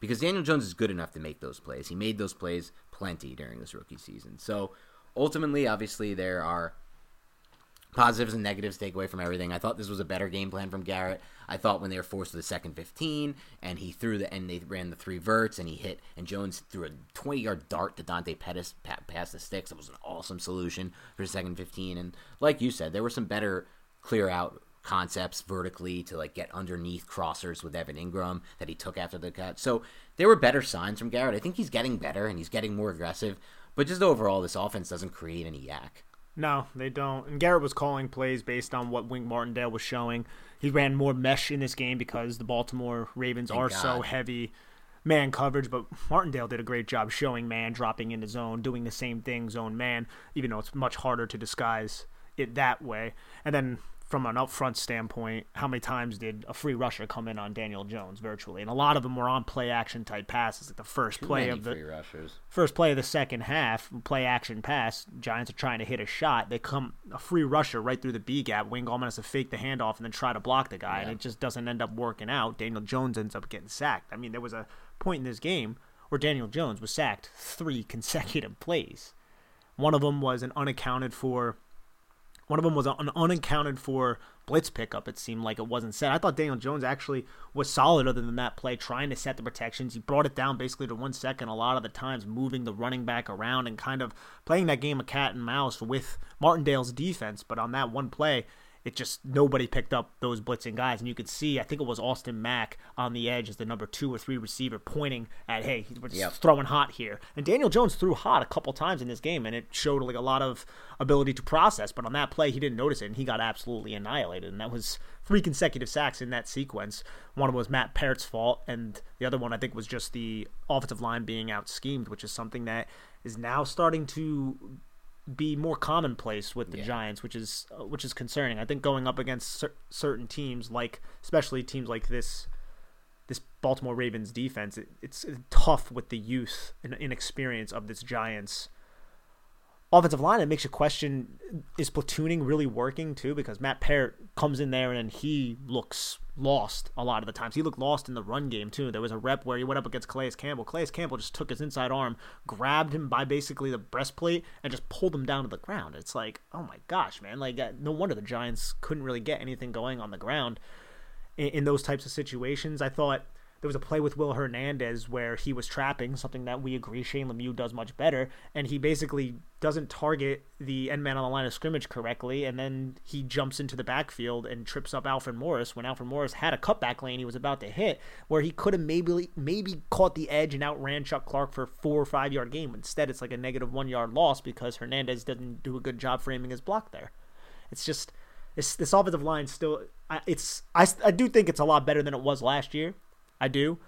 S3: Because Daniel Jones is good enough to make those plays. He made those plays plenty during this rookie season. So ultimately, obviously, there are positives and negatives take away from everything. I thought this was a better game plan from Garrett. I thought when they were forced to the second 15 and he threw the and they ran the three verts and he hit and Jones threw a 20 yard dart to Dante Pettis past the sticks. It was an awesome solution for the second 15. And like you said, there were some better clear out concepts vertically to like get underneath crossers with Evan Engram that he took after the cut. So there were better signs from Garrett. I think he's getting better and he's getting more aggressive. But just overall, this offense doesn't create any YAC.
S2: No, they don't. And Garrett was calling plays based on what Wink Martindale was showing. He ran more mesh in this game because the Baltimore Ravens
S3: Thank
S2: are
S3: God.
S2: so heavy man coverage, but Martindale did a great job showing man, dropping into zone, doing the same thing zone man, even though it's much harder to disguise it that way. And then from an upfront standpoint, how many times did a free rusher come in on Daniel Jones virtually? And a lot of them were on play action type passes, like the first
S3: Too
S2: play of the
S3: free rushers.
S2: first play of the second half, play action pass. Giants are trying to hit a shot. They come a free rusher right through the B gap. Wayne Gallman has to fake the handoff and then try to block the guy, and it just doesn't end up working out. Daniel Jones ends up getting sacked. I mean, there was a point in this game where Daniel Jones was sacked three consecutive plays. One of them was an unaccounted for. One of them was an unaccounted for blitz pickup. It seemed like it wasn't set. I thought Daniel Jones actually was solid other than that play, trying to set the protections. He brought it down basically to one second a lot of the times, moving the running back around and kind of playing that game of cat and mouse with Martindale's defense. But on that one play, it just nobody picked up those blitzing guys, and you could see I think it was Austin Mack on the edge as the number two or three receiver pointing at hey we're just
S3: Yep.
S2: throwing hot here. And Daniel Jones threw hot a couple times in this game, and it showed like a lot of ability to process. But on that play, he didn't notice it, and he got absolutely annihilated. And that was three consecutive sacks in that sequence. One of them was Matt Peart's fault, and the other one I think was just the offensive line being out schemed, which is something that is now starting to be more commonplace with the
S3: Yeah.
S2: Giants, which is uh, which is concerning. I think going up against cer- certain teams, like especially teams like this this Baltimore Ravens defense, it, it's tough with the youth and inexperience of this Giants offensive line. It makes you question: Is platooning really working too? Because Matt Peart comes in there and he looks lost a lot of the times. He looked lost in the run game too. There was a rep where he went up against Calais Campbell. Calais Campbell just took his inside arm, grabbed him by basically the breastplate, and just pulled him down to the ground. It's like, oh my gosh, man! Like, uh, no wonder the Giants couldn't really get anything going on the ground in, in those types of situations. I thought there was a play with Will Hernandez where he was trapping, something that we agree Shane Lemieux does much better, and he basically doesn't target the end man on the line of scrimmage correctly, and then he jumps into the backfield and trips up Alfred Morris when Alfred Morris had a cutback lane he was about to hit, where he could have maybe maybe caught the edge and outran Chuck Clark for four or five yard game. Instead, it's like a negative one yard loss because Hernandez didn't do a good job framing his block there. It's just this this offensive line still it's I, I do think it's a lot better than it was last year I do.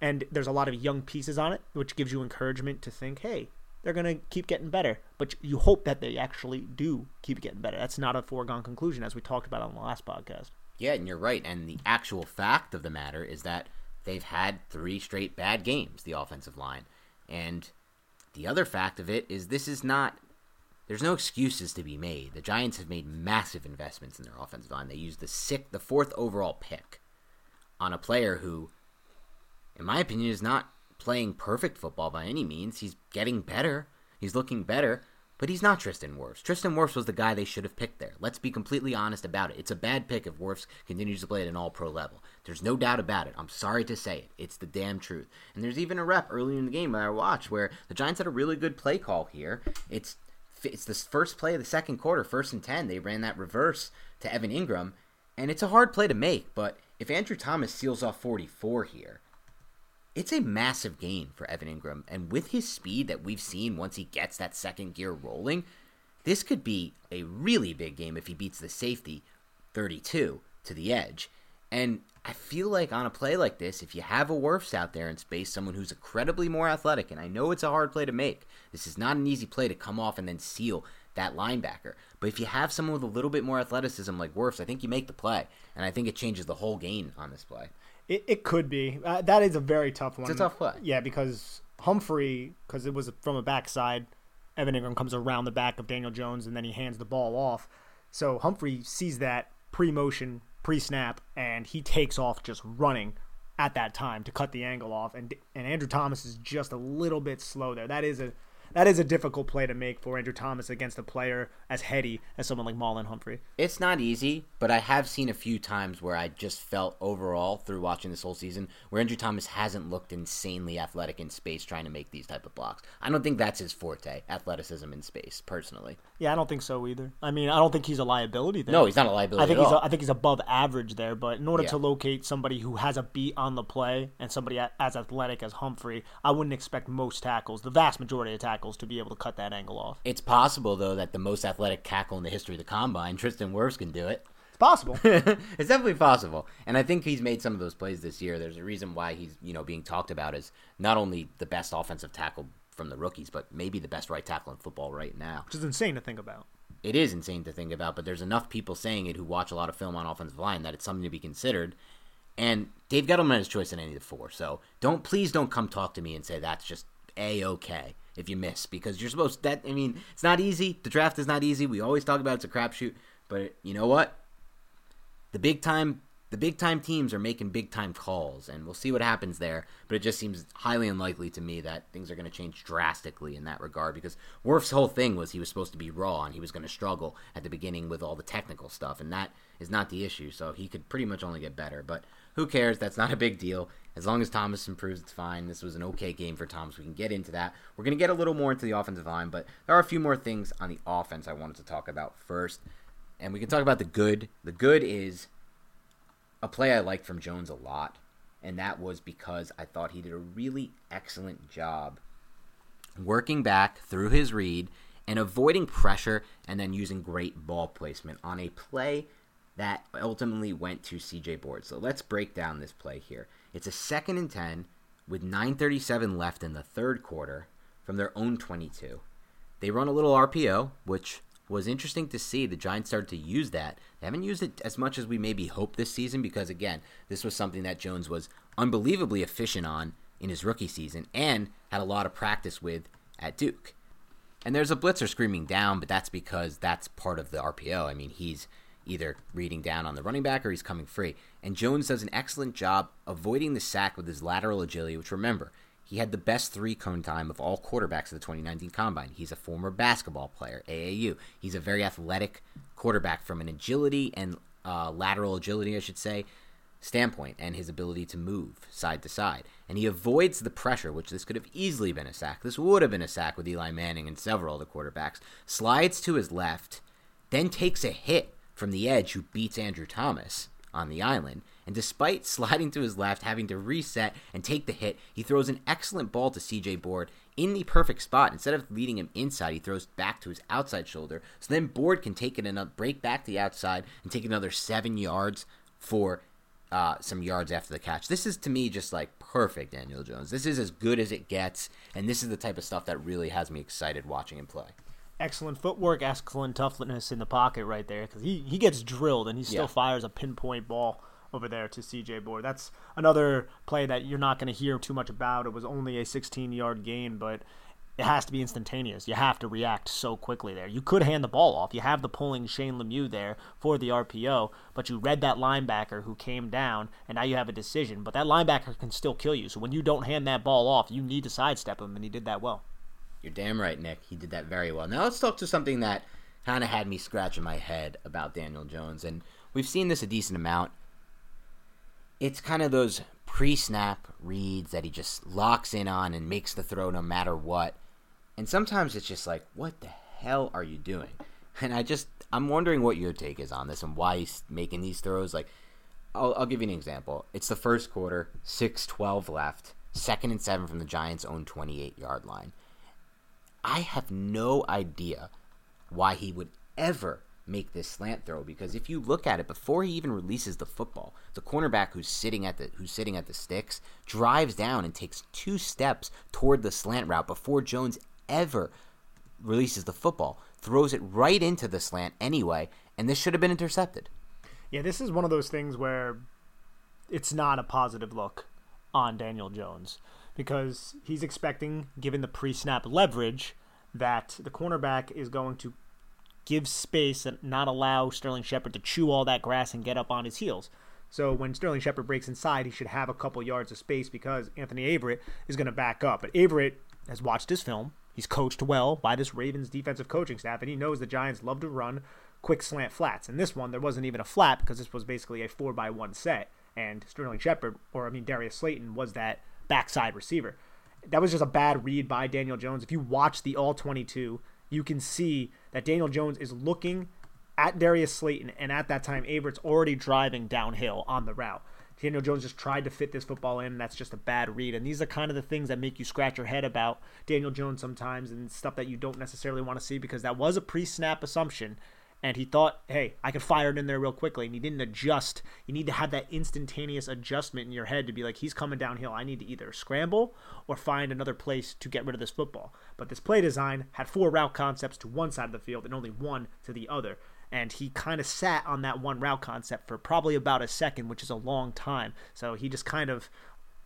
S2: And there's a lot of young pieces on it, which gives you encouragement to think, hey, they're going to keep getting better. But you hope that they actually do keep getting better. That's not a foregone conclusion, as we talked about on the last podcast.
S3: Yeah, and you're right. And the actual fact of the matter is that they've had three straight bad games, the offensive line. And the other fact of it is this is not there's no excuses to be made. The Giants have made massive investments in their offensive line. They used the sixth, the fourth overall pick on a player who in my opinion, is not playing perfect football by any means. He's getting better. He's looking better, but he's not Tristan Wirfs. Tristan Wirfs was the guy they should have picked there. Let's be completely honest about it. It's a bad pick if Wirfs continues to play at an all pro level. There's no doubt about it. I'm sorry to say it. It's the damn truth. And there's even a rep early in the game that I watched where the Giants had a really good play call here. It's it's the first play of the second quarter, first and 10. They ran that reverse to Evan Engram, and it's a hard play to make, but if Andrew Thomas seals off 44 here, it's a massive gain for Evan Engram. And with his speed that we've seen once he gets that second gear rolling, this could be a really big game if he beats the safety 32 to the edge. And I feel like on a play like this, if you have a Wirfs out there in space, someone who's incredibly more athletic, and I know it's a hard play to make, this is not an easy play to come off and then seal that linebacker. But if you have someone with a little bit more athleticism like Wirfs, I think you make the play. And I think it changes the whole game on this play.
S2: It, it could be. Uh, that is a very tough one.
S3: It's a tough play.
S2: Yeah, because Humphrey, because it was from a backside, Evan Engram comes around the back of Daniel Jones and then he hands the ball off. So Humphrey sees that pre motion, pre snap, and he takes off just running at that time to cut the angle off. And and Andrew Thomas is just a little bit slow there. That is a that is a difficult play to make for Andrew Thomas against a player as heady as someone like Marlon Humphrey.
S3: It's not easy, but I have seen a few times where I just felt overall through watching this whole season where Andrew Thomas hasn't looked insanely athletic in space trying to make these type of blocks. I don't think that's his forte, athleticism in space, personally.
S2: Yeah, I don't think so either. I mean, I don't think he's a liability there.
S3: No, he's not a liability.
S2: I think he's
S3: a,
S2: I think he's above average there, but in order yeah. to locate somebody who has a beat on the play and somebody as athletic as Humphrey, I wouldn't expect most tackles, the vast majority of tackles, to be able to cut that angle off.
S3: It's possible though that the most athletic tackle in the history of the combine, Tristan Wirfs, can do it.
S2: It's possible.
S3: it's definitely possible, and I think he's made some of those plays this year. There's a reason why he's you know being talked about as not only the best offensive tackle from the rookies, but maybe the best right tackle in football right now.
S2: Which is insane to think about.
S3: It is insane to think about, but there's enough people saying it who watch a lot of film on offensive line that it's something to be considered. And Dave Gettleman has choice in any of the four, so don't please don't come talk to me and say that's just a okay if you miss because you're supposed that I mean it's not easy. The draft is not easy. We always talk about it's a crapshoot, but you know what? The big time the big time teams are making big time calls, and we'll see what happens there. But it just seems highly unlikely to me that things are going to change drastically in that regard because Wirfs' whole thing was he was supposed to be raw and he was going to struggle at the beginning with all the technical stuff, and that is not the issue. So he could pretty much only get better. But who cares? That's not a big deal. As long as Thomas improves, it's fine. This was an okay game for Thomas. We can get into that. We're going to get a little more into the offensive line, but there are a few more things on the offense I wanted to talk about first. And we can talk about the good. The good is a play I liked from Jones a lot, and that was because I thought he did a really excellent job working back through his read and avoiding pressure and then using great ball placement on a play that ultimately went to CJ Board. So let's break down this play here. It's a second and 10 with 9.37 left in the third quarter from their own 22. They run a little RPO, which was interesting to see the Giants started to use that. They haven't used it as much as we maybe hoped this season because, again, this was something that Jones was unbelievably efficient on in his rookie season and had a lot of practice with at Duke. And there's a blitzer screaming down, but that's because that's part of the RPO. I mean, he's either reading down on the running back or he's coming free. And Jones does an excellent job avoiding the sack with his lateral agility, which remember, he had the best three cone time of all quarterbacks of the 2019 Combine. He's a former basketball player, AAU. He's a very athletic quarterback from an agility and uh, lateral agility, I should say, standpoint, and his ability to move side to side. And he avoids the pressure, which this could have easily been a sack. This would have been a sack with Eli Manning and several other quarterbacks. Slides to his left, then takes a hit from the edge who beats Andrew Thomas on the island. And despite sliding to his left, having to reset and take the hit, he throws an excellent ball to CJ Board in the perfect spot. Instead of leading him inside, he throws back to his outside shoulder. So then Board can take it and break back to the outside and take another seven yards for uh, some yards after the catch. This is to me just like perfect Daniel Jones. This is as good as it gets, and this is the type of stuff that really has me excited watching him play
S2: excellent footwork, excellent toughness in the pocket right there because he, he gets drilled and he still yeah. fires a pinpoint ball over there to CJ Board. That's another play that you're not going to hear too much about. It was only a 16 yard gain, but it has to be instantaneous. You have to react so quickly there. You could hand the ball off. You have the pulling Shane Lemieux there for the RPO, but you read that linebacker who came down, and now you have a decision. But that linebacker can still kill you. So when you don't hand that ball off, you need to sidestep him, and he did that well.
S3: You're damn right, Nick. He did that very well. Now let's talk to something that kind of had me scratching my head about Daniel Jones, and we've seen this a decent amount. It's kind of those pre-snap reads that he just locks in on and makes the throw no matter what. And sometimes it's just like, what the hell are you doing? And I just, I'm wondering what your take is on this and why he's making these throws. Like, I'll, I'll give you an example. It's the first quarter, 6 12 left, second and seven from the Giants' own 28 yard line. I have no idea why he would ever make this slant throw because if you look at it before he even releases the football, the cornerback who's sitting at the who's sitting at the sticks drives down and takes two steps toward the slant route before Jones ever releases the football, throws it right into the slant anyway, and this should have been intercepted.
S2: Yeah, this is one of those things where it's not a positive look on Daniel Jones because he's expecting, given the pre snap leverage, that the cornerback is going to give space and not allow Sterling Shepard to chew all that grass and get up on his heels. So when Sterling Shepard breaks inside, he should have a couple yards of space because Anthony Averett is going to back up. But Averett has watched his film. He's coached well by this Ravens defensive coaching staff, and he knows the Giants love to run quick slant flats. And this one, there wasn't even a flat because this was basically a four by one set. And Sterling Shepard, or I mean Darius Slayton, was that backside receiver. That was just a bad read by Daniel Jones. If you watch the all 22, you can see that Daniel Jones is looking at Darius Slayton, and at that time, Averett's already driving downhill on the route. Daniel Jones just tried to fit this football in, and that's just a bad read. And these are kind of the things that make you scratch your head about Daniel Jones sometimes and stuff that you don't necessarily want to see because that was a pre snap assumption and he thought, hey, I could fire it in there real quickly, and he didn't adjust. You need to have that instantaneous adjustment in your head to be like, he's coming downhill. I need to either scramble or find another place to get rid of this football. But this play design had four route concepts to one side of the field and only one to the other. And he kind of sat on that one route concept for probably about a second, which is a long time. So he just kind of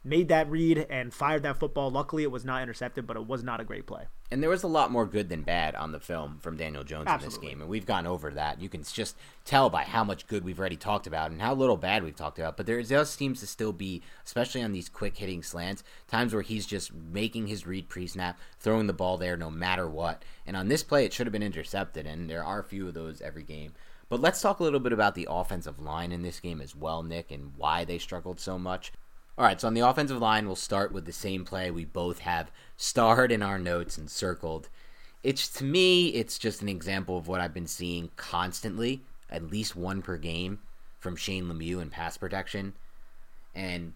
S2: made that read and fired that football. Luckily, it was not intercepted, but it was not a great play.
S3: And there was a lot more good than bad on the film from Daniel Jones Absolutely. in this game, and we've gone over that. You can just tell by how much good we've already talked about and how little bad we've talked about. But there does seems to still be, especially on these quick hitting slants, times where he's just making his read pre snap, throwing the ball there no matter what. And on this play, it should have been intercepted, and there are a few of those every game. But let's talk a little bit about the offensive line in this game as well, Nick, and why they struggled so much. All right, so on the offensive line, we'll start with the same play we both have starred in our notes and circled. It's to me, it's just an example of what I've been seeing constantly, at least one per game from Shane Lemieux in pass protection. And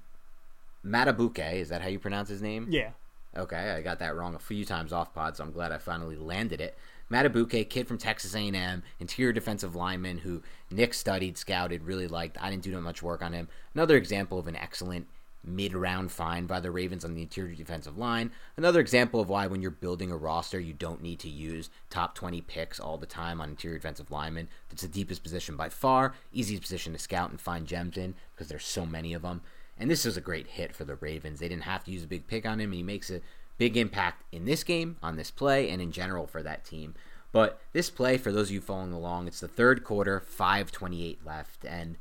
S3: Madubuike, is that how you pronounce his name?
S2: Yeah.
S3: Okay, I got that wrong a few times off pod, so I'm glad I finally landed it. Madubuike, kid from Texas A&M, interior defensive lineman who Nick studied, scouted, really liked. I didn't do that much work on him. Another example of an excellent mid round find by the Ravens on the interior defensive line. Another example of why, when you're building a roster, you don't need to use top 20 picks all the time on interior defensive linemen. It's the deepest position by far, easiest position to scout and find gems in because there's so many of them. And this was a great hit for the Ravens. They didn't have to use a big pick on him, and he makes a big impact in this game, on this play, and in general for that team. But this play, for those of you following along, it's the third quarter, 5:28 left, and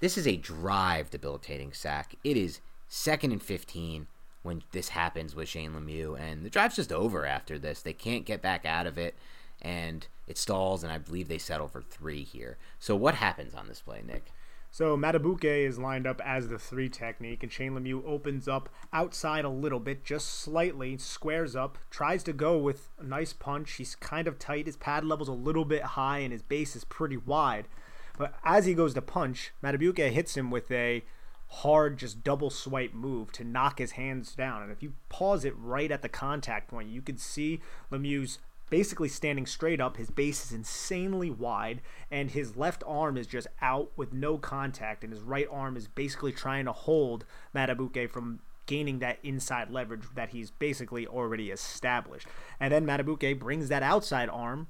S3: this is a drive debilitating sack. It is second and 15 when this happens with Shane Lemieux, and the drive's just over after this. They can't get back out of it, and it stalls, and I believe they settle for three here. So what happens on this play, Nick?
S2: So Madubuike is lined up as the three technique, and Shane Lemieux opens up outside a little bit, just slightly, squares up, tries to go with a nice punch. He's kind of tight. His pad level's a little bit high, and his base is pretty wide. But as he goes to punch, Madubuike hits him with a hard, just double swipe move to knock his hands down. And if you pause it right at the contact point, you can see Lemieux's basically standing straight up. His base is insanely wide, and his left arm is just out with no contact, and his right arm is basically trying to hold Madubuike from gaining that inside leverage that he's basically already established. And then Madubuike brings that outside arm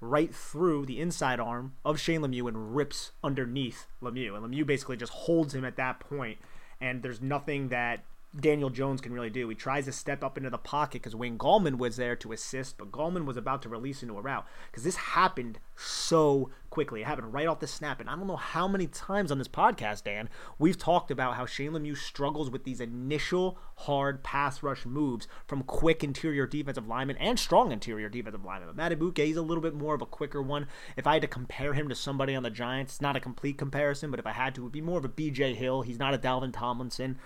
S2: right through the inside arm of Shane Lemieux and rips underneath Lemieux. And Lemieux basically just holds him at that point, and there's nothing that Daniel Jones can really do. He tries to step up into the pocket because Wayne Gallman was there to assist, but Gallman was about to release into a route because this happened so quickly. It happened right off the snap. And I don't know how many times on this podcast, Dan, we've talked about how Shane Lemieux struggles with these initial hard pass rush moves from quick interior defensive linemen and strong interior defensive linemen. But Madubuike, he's a little bit more of a quicker one. If I had to compare him to somebody on the Giants, it's not a complete comparison, but if I had to, it would be more of a BJ Hill. He's not a Dalvin Tomlinson.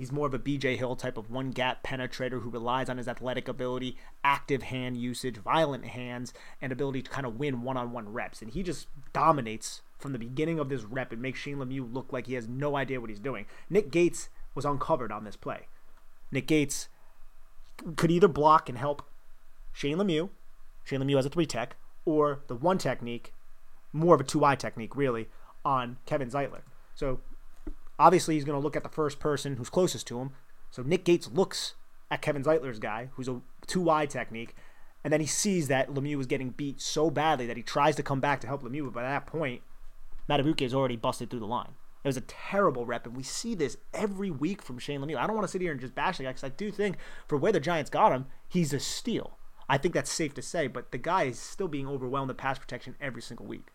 S2: He's more of a BJ Hill type of one gap penetrator who relies on his athletic ability, active hand usage, violent hands, and ability to kind of win one on one reps. And he just dominates from the beginning of this rep and makes Shane Lemieux look like he has no idea what he's doing. Nick Gates was uncovered on this play. Nick Gates could either block and help Shane Lemieux, Shane Lemieux has a three tech, or the one technique, more of a two eye technique, really, on Kevin Zeitler. So Obviously, he's going to look at the first person who's closest to him. So Nick Gates looks at Kevin Zeitler's guy, who's a two wide technique, and then he sees that Lemieux is getting beat so badly that he tries to come back to help Lemieux. But by that point, Madubuike is already busted through the line. It was a terrible rep, and we see this every week from Shane Lemieux. I don't want to sit here and just bash the guy because I do think for where the Giants got him, he's a steal. I think that's safe to say, but the guy is still being overwhelmed in pass protection every single week.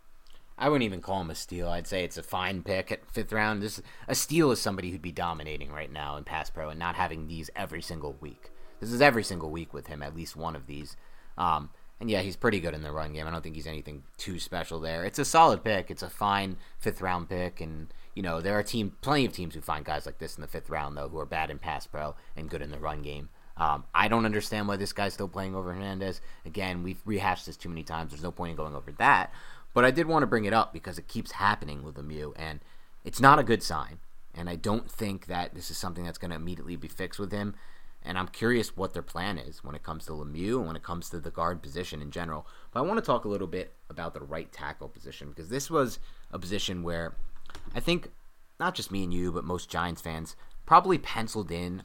S3: I wouldn't even call him a steal. I'd say it's a fine pick at fifth round. This a steal is somebody who'd be dominating right now in pass pro and not having these every single week. This is every single week with him, at least one of these. Um, and yeah, he's pretty good in the run game. I don't think he's anything too special there. It's a solid pick. It's a fine fifth round pick, and you know there are team plenty of teams who find guys like this in the fifth round though who are bad in pass pro and good in the run game. Um, I don't understand why this guy's still playing over Hernandez. Again, we've rehashed this too many times. There's no point in going over that. But I did want to bring it up because it keeps happening with Lemieux, and it's not a good sign. And I don't think that this is something that's going to immediately be fixed with him. And I'm curious what their plan is when it comes to Lemieux and when it comes to the guard position in general. But I want to talk a little bit about the right tackle position because this was a position where I think not just me and you, but most Giants fans probably penciled in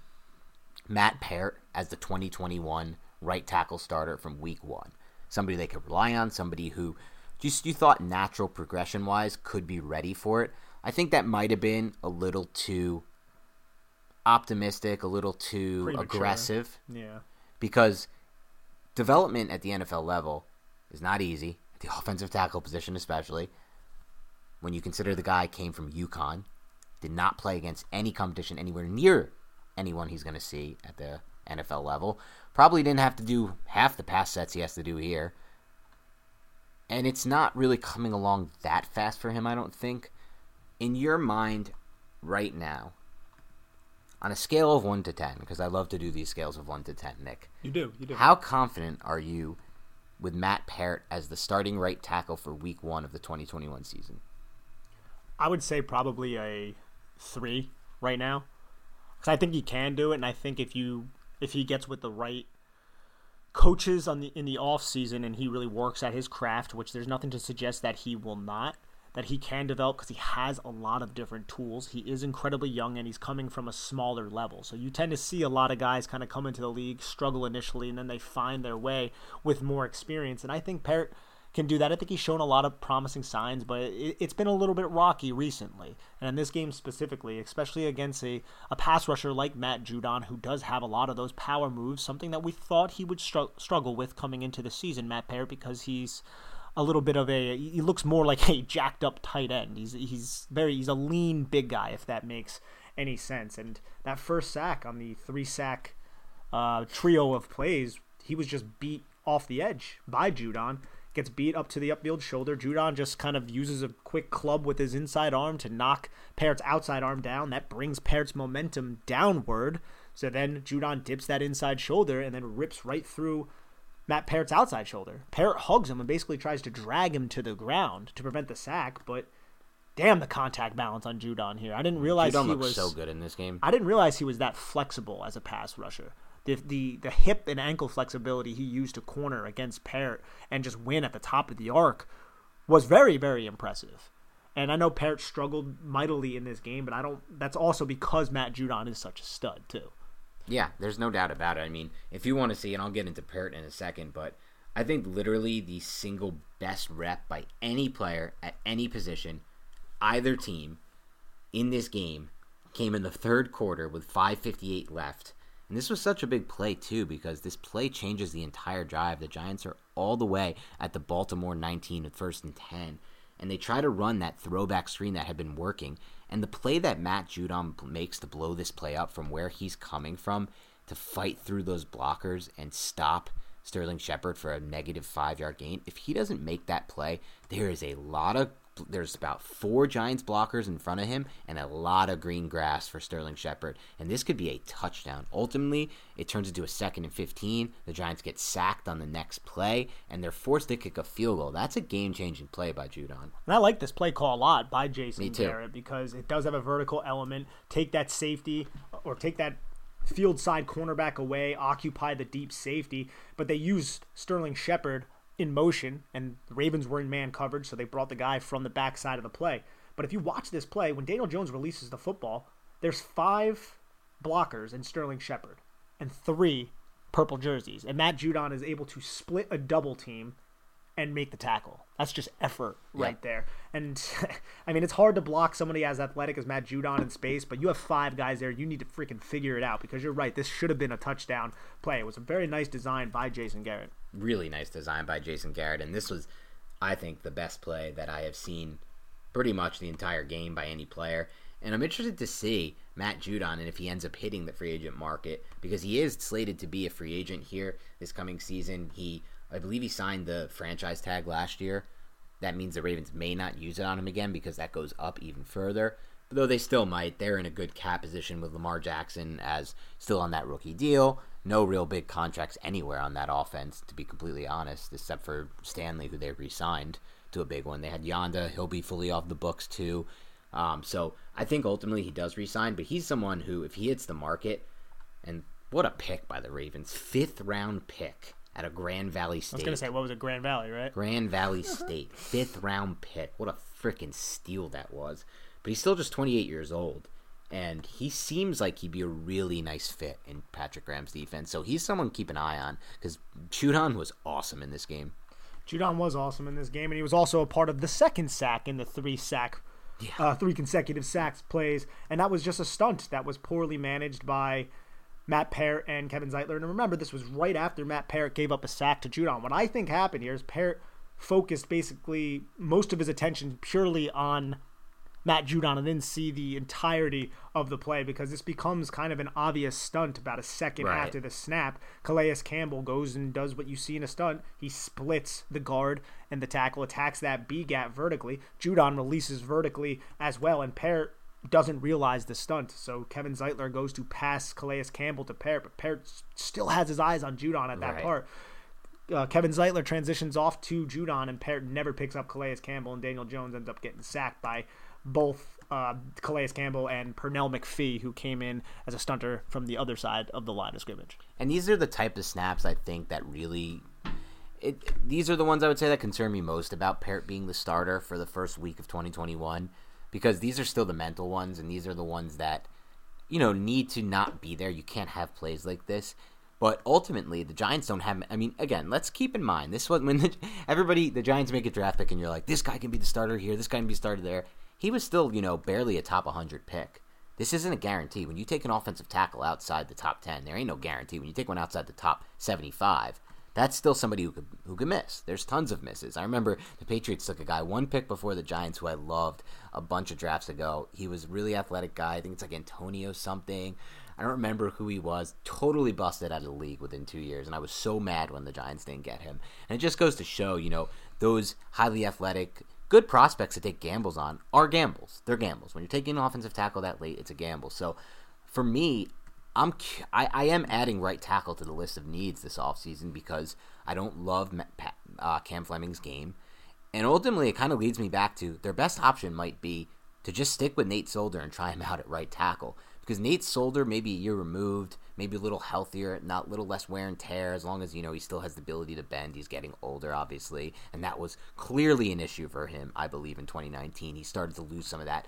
S3: Matt Peart as the 2021 right tackle starter from week one. Somebody they could rely on, somebody who just you thought natural progression wise could be ready for it. I think that might have been a little too optimistic, a little too Premature. aggressive.
S2: Yeah.
S3: Because development at the NFL level is not easy, the offensive tackle position especially. When you consider the guy came from UConn, did not play against any competition anywhere near anyone he's going to see at the NFL level. Probably didn't have to do half the pass sets he has to do here and it's not really coming along that fast for him, I don't think. In your mind, right now, on a scale of 1 to 10, because I love to do these scales of 1 to 10, Nick.
S2: You do, you do.
S3: How confident are you with Matt Peart as the starting right tackle for week one of the 2021 season?
S2: I would say probably a 3 right now. Because I think he can do it, and I think if you if he gets with the right coaches on the in the off season and he really works at his craft, which there's nothing to suggest that he will not, that he can develop because he has a lot of different tools. He is incredibly young and he's coming from a smaller level. So you tend to see a lot of guys kind of come into the league, struggle initially, and then they find their way with more experience. And I think can do that. I think he's shown a lot of promising signs, but it, has been a little bit rocky recently. And in this game specifically, especially against a, a pass rusher like Matt Judon, who does have a lot of those power moves, something that we thought he would str- struggle with coming into the season, Matt Peart, because he's a little bit of a he looks more like a jacked up tight end. He's he's very he's a lean big guy if that makes any sense. And that first sack on the three sack uh, trio of plays, he was just beat off the edge by Judon. Gets beat up to the upfield shoulder. Judon just kind of uses a quick club with his inside arm to knock Peart's outside arm down. That brings Peart's momentum downward. So then Judon dips that inside shoulder and then rips right through Matt Peart's outside shoulder. Peart hugs him and basically tries to drag him to the ground to prevent the sack, but damn the contact balance on Judon here. I didn't realize
S3: Judon
S2: he was
S3: so good in this game.
S2: I didn't realize he was that flexible as a pass rusher. The, the the hip and ankle flexibility he used to corner against Peart and just win at the top of the arc was very very impressive. And I know Peart struggled mightily in this game, but I don't. That's also because Matt Judon is such a stud too.
S3: Yeah, there's no doubt about it. I mean, if you want to see, and I'll get into Peart in a second, but I think literally the single best rep by any player at any position, either team, in this game came in the third quarter with 5:58 left. And this was such a big play too because this play changes the entire drive. The Giants are all the way at the Baltimore 19 at first and 10 and they try to run that throwback screen that had been working. And the play that Matt Judon makes to blow this play up from where he's coming from to fight through those blockers and stop Sterling Shepard for a negative five yard gain. If he doesn't make that play, there is a lot of there's about four Giants blockers in front of him and a lot of green grass for Sterling Shepard. And this could be a touchdown. Ultimately, it turns into a second and 15. The Giants get sacked on the next play and they're forced to kick a field goal. That's a game changing play by Judon.
S2: And I like this play call a lot by Jason Garrett because it does have a vertical element. Take that safety or take that field side cornerback away, occupy the deep safety, but they used Sterling Shepard in motion, and the Ravens were in man coverage, so they brought the guy from the backside of the play. But if you watch this play, when Daniel Jones releases the football, there's five blockers in Sterling Shepard and three purple jerseys. And Matt Judon is able to split a double team and make the tackle. That's just effort right yeah. there. And I mean, it's hard to block somebody as athletic as Matt Judon in space, but you have five guys there. You need to freaking figure it out because you're right. This should have been a touchdown play. It was a very nice design by Jason Garrett
S3: really nice design by Jason Garrett, and this was, I think, the best play that I have seen pretty much the entire game by any player. And I'm interested to see Matt Judon and if he ends up hitting the free agent market because he is slated to be a free agent here this coming season. He, I believe, he signed the franchise tag last year. That means the Ravens may not use it on him again because that goes up even further. Though they still might, they're in a good cap position with Lamar Jackson as still on that rookie deal no real big contracts anywhere on that offense, to be completely honest, except for Stanley, who they re-signed to a big one. They had Yanda; he'll be fully off the books too. Um, so I think ultimately he does resign, but he's someone who, if he hits the market, and what a pick by the Ravens, fifth round pick at a Grand Valley State. I was
S2: gonna say what was it, Grand Valley, right?
S3: Grand Valley State, fifth round pick. What a freaking steal that was! But he's still just 28 years old and he seems like he'd be a really nice fit in Patrick Graham's defense. So he's someone to keep an eye on because Judon was awesome in this game.
S2: Judon was awesome in this game, and he was also a part of the second sack in the three sack, yeah. uh, three consecutive sacks plays, and that was just a stunt that was poorly managed by Matt Peart and Kevin Zeitler. And remember, this was right after Matt Peart gave up a sack to Judon. What I think happened here is Peart focused basically most of his attention purely on Matt Judon and then see the entirety of the play because this becomes kind of an obvious stunt about a second right. after the snap. Calais Campbell goes and does what you see in a stunt. He splits the guard and the tackle, attacks that B gap vertically. Judon releases vertically as well, and Peart doesn't realize the stunt. So Kevin Zeitler goes to pass Calais Campbell to Peart, but Peart still has his eyes on Judon at that right. part. Uh, Kevin Zeitler transitions off to Judon, and Peart never picks up Calais Campbell, and Daniel Jones ends up getting sacked by both uh, Calais Campbell and Pernell McPhee, who came in as a stunter from the other side of the line of scrimmage.
S3: And these are the type of snaps I think that really it, these are the ones I would say that concern me most about Peart being the starter for the first week of 2021 because these are still the mental ones and these are the ones that you know need to not be there. You can't have plays like this. But ultimately, the Giants don't have. I mean, again, let's keep in mind this was when the, everybody, the Giants make a draft pick, and you're like, this guy can be the starter here, this guy can be started there. He was still, you know, barely a top 100 pick. This isn't a guarantee. When you take an offensive tackle outside the top 10, there ain't no guarantee. When you take one outside the top 75, that's still somebody who could who could miss. There's tons of misses. I remember the Patriots took a guy one pick before the Giants who I loved a bunch of drafts ago. He was really athletic guy. I think it's like Antonio something. I don't remember who he was. Totally busted out of the league within two years, and I was so mad when the Giants didn't get him. And it just goes to show, you know, those highly athletic, good prospects to take gambles on are gambles. They're gambles. When you're taking an offensive tackle that late, it's a gamble. So for me, I'm I, I am adding right tackle to the list of needs this offseason because I don't love uh, Cam Fleming's game. And ultimately, it kind of leads me back to their best option might be to just stick with Nate Solder and try him out at right tackle. Because Nate Solder, maybe a year removed, maybe a little healthier, not a little less wear and tear, as long as, you know, he still has the ability to bend. He's getting older, obviously. And that was clearly an issue for him, I believe, in 2019. He started to lose some of that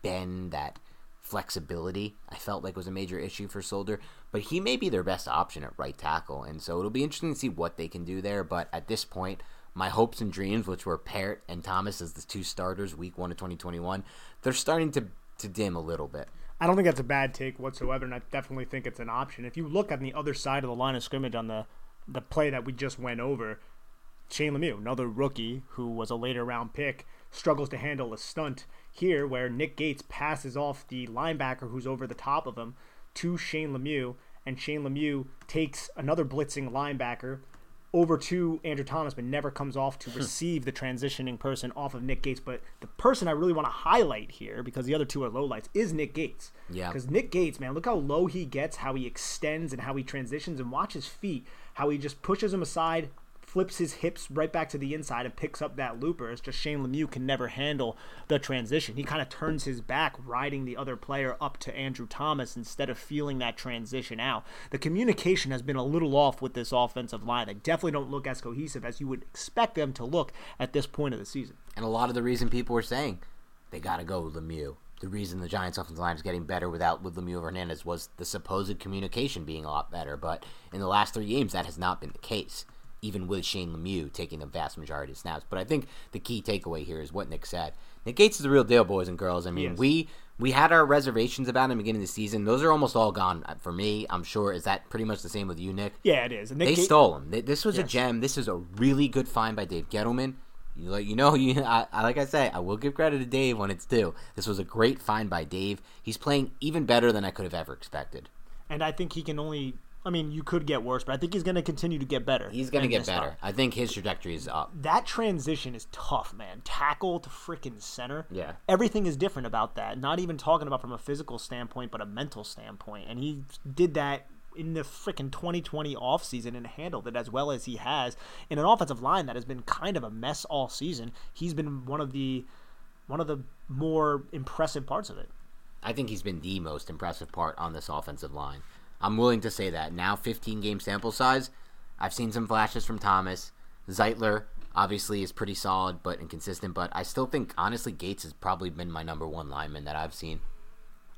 S3: bend, that flexibility, I felt like was a major issue for Solder. But he may be their best option at right tackle. And so it'll be interesting to see what they can do there. But at this point, my hopes and dreams, which were Peart and Thomas as the two starters week one of 2021, they're starting to, to dim a little bit.
S2: I don't think that's a bad take whatsoever, and I definitely think it's an option. If you look on the other side of the line of scrimmage on the the play that we just went over, Shane Lemieux, another rookie who was a later round pick, struggles to handle a stunt here where Nick Gates passes off the linebacker who's over the top of him to Shane Lemieux, and Shane Lemieux takes another blitzing linebacker over to Andrew Thomas, but never comes off to hmm. receive the transitioning person off of Nick Gates. But the person I really want to highlight here, because the other two are lowlights, is Nick Gates.
S3: Yeah.
S2: Because Nick Gates, man, look how low he gets, how he extends, and how he transitions, and watch his feet, how he just pushes him aside, flips his hips right back to the inside and picks up that looper. It's just Shane Lemieux can never handle the transition. He kind of turns his back, riding the other player up to Andrew Thomas instead of feeling that transition out. The communication has been a little off with this offensive line. They definitely don't look as cohesive as you would expect them to look at this point of the season.
S3: And a lot of the reason people were saying they got to go Lemieux the reason the Giants' offensive line is getting better without with Lemieux Hernandez was the supposed communication being a lot better. But in the last three games, that has not been the case even with Shane Lemieux taking the vast majority of snaps. But I think the key takeaway here is what Nick said. Nick Gates is the real deal, boys and girls. I mean, yes. we we had our reservations about him beginning of the season. Those are almost all gone uh, for me. I'm sure. Is that pretty much the same with you, Nick?
S2: Yeah, it is.
S3: they stole him. This was yes. a gem. This is a really good find by Dave Gettleman. You like you know you I, I, like I say I will give credit to Dave when it's due. This was a great find by Dave. He's playing even better than I could have ever expected.
S2: And I think he can only I mean, you could get worse, but I think he's going to continue to get better.
S3: He's going to get better. Spot. I think his trajectory is up.
S2: That transition is tough, man. Tackle to freaking center.
S3: Yeah.
S2: Everything is different about that. Not even talking about from a physical standpoint, but a mental standpoint. And he did that in the freaking 2020 offseason and handled it as well as he has in an offensive line that has been kind of a mess all season. He's been one of the one of the more impressive parts of it.
S3: I think he's been the most impressive part on this offensive line. I'm willing to say that. Now, 15 game sample size. I've seen some flashes from Thomas. Zeitler obviously is pretty solid but inconsistent, but I still think, honestly, Gates has probably been my number one lineman that I've seen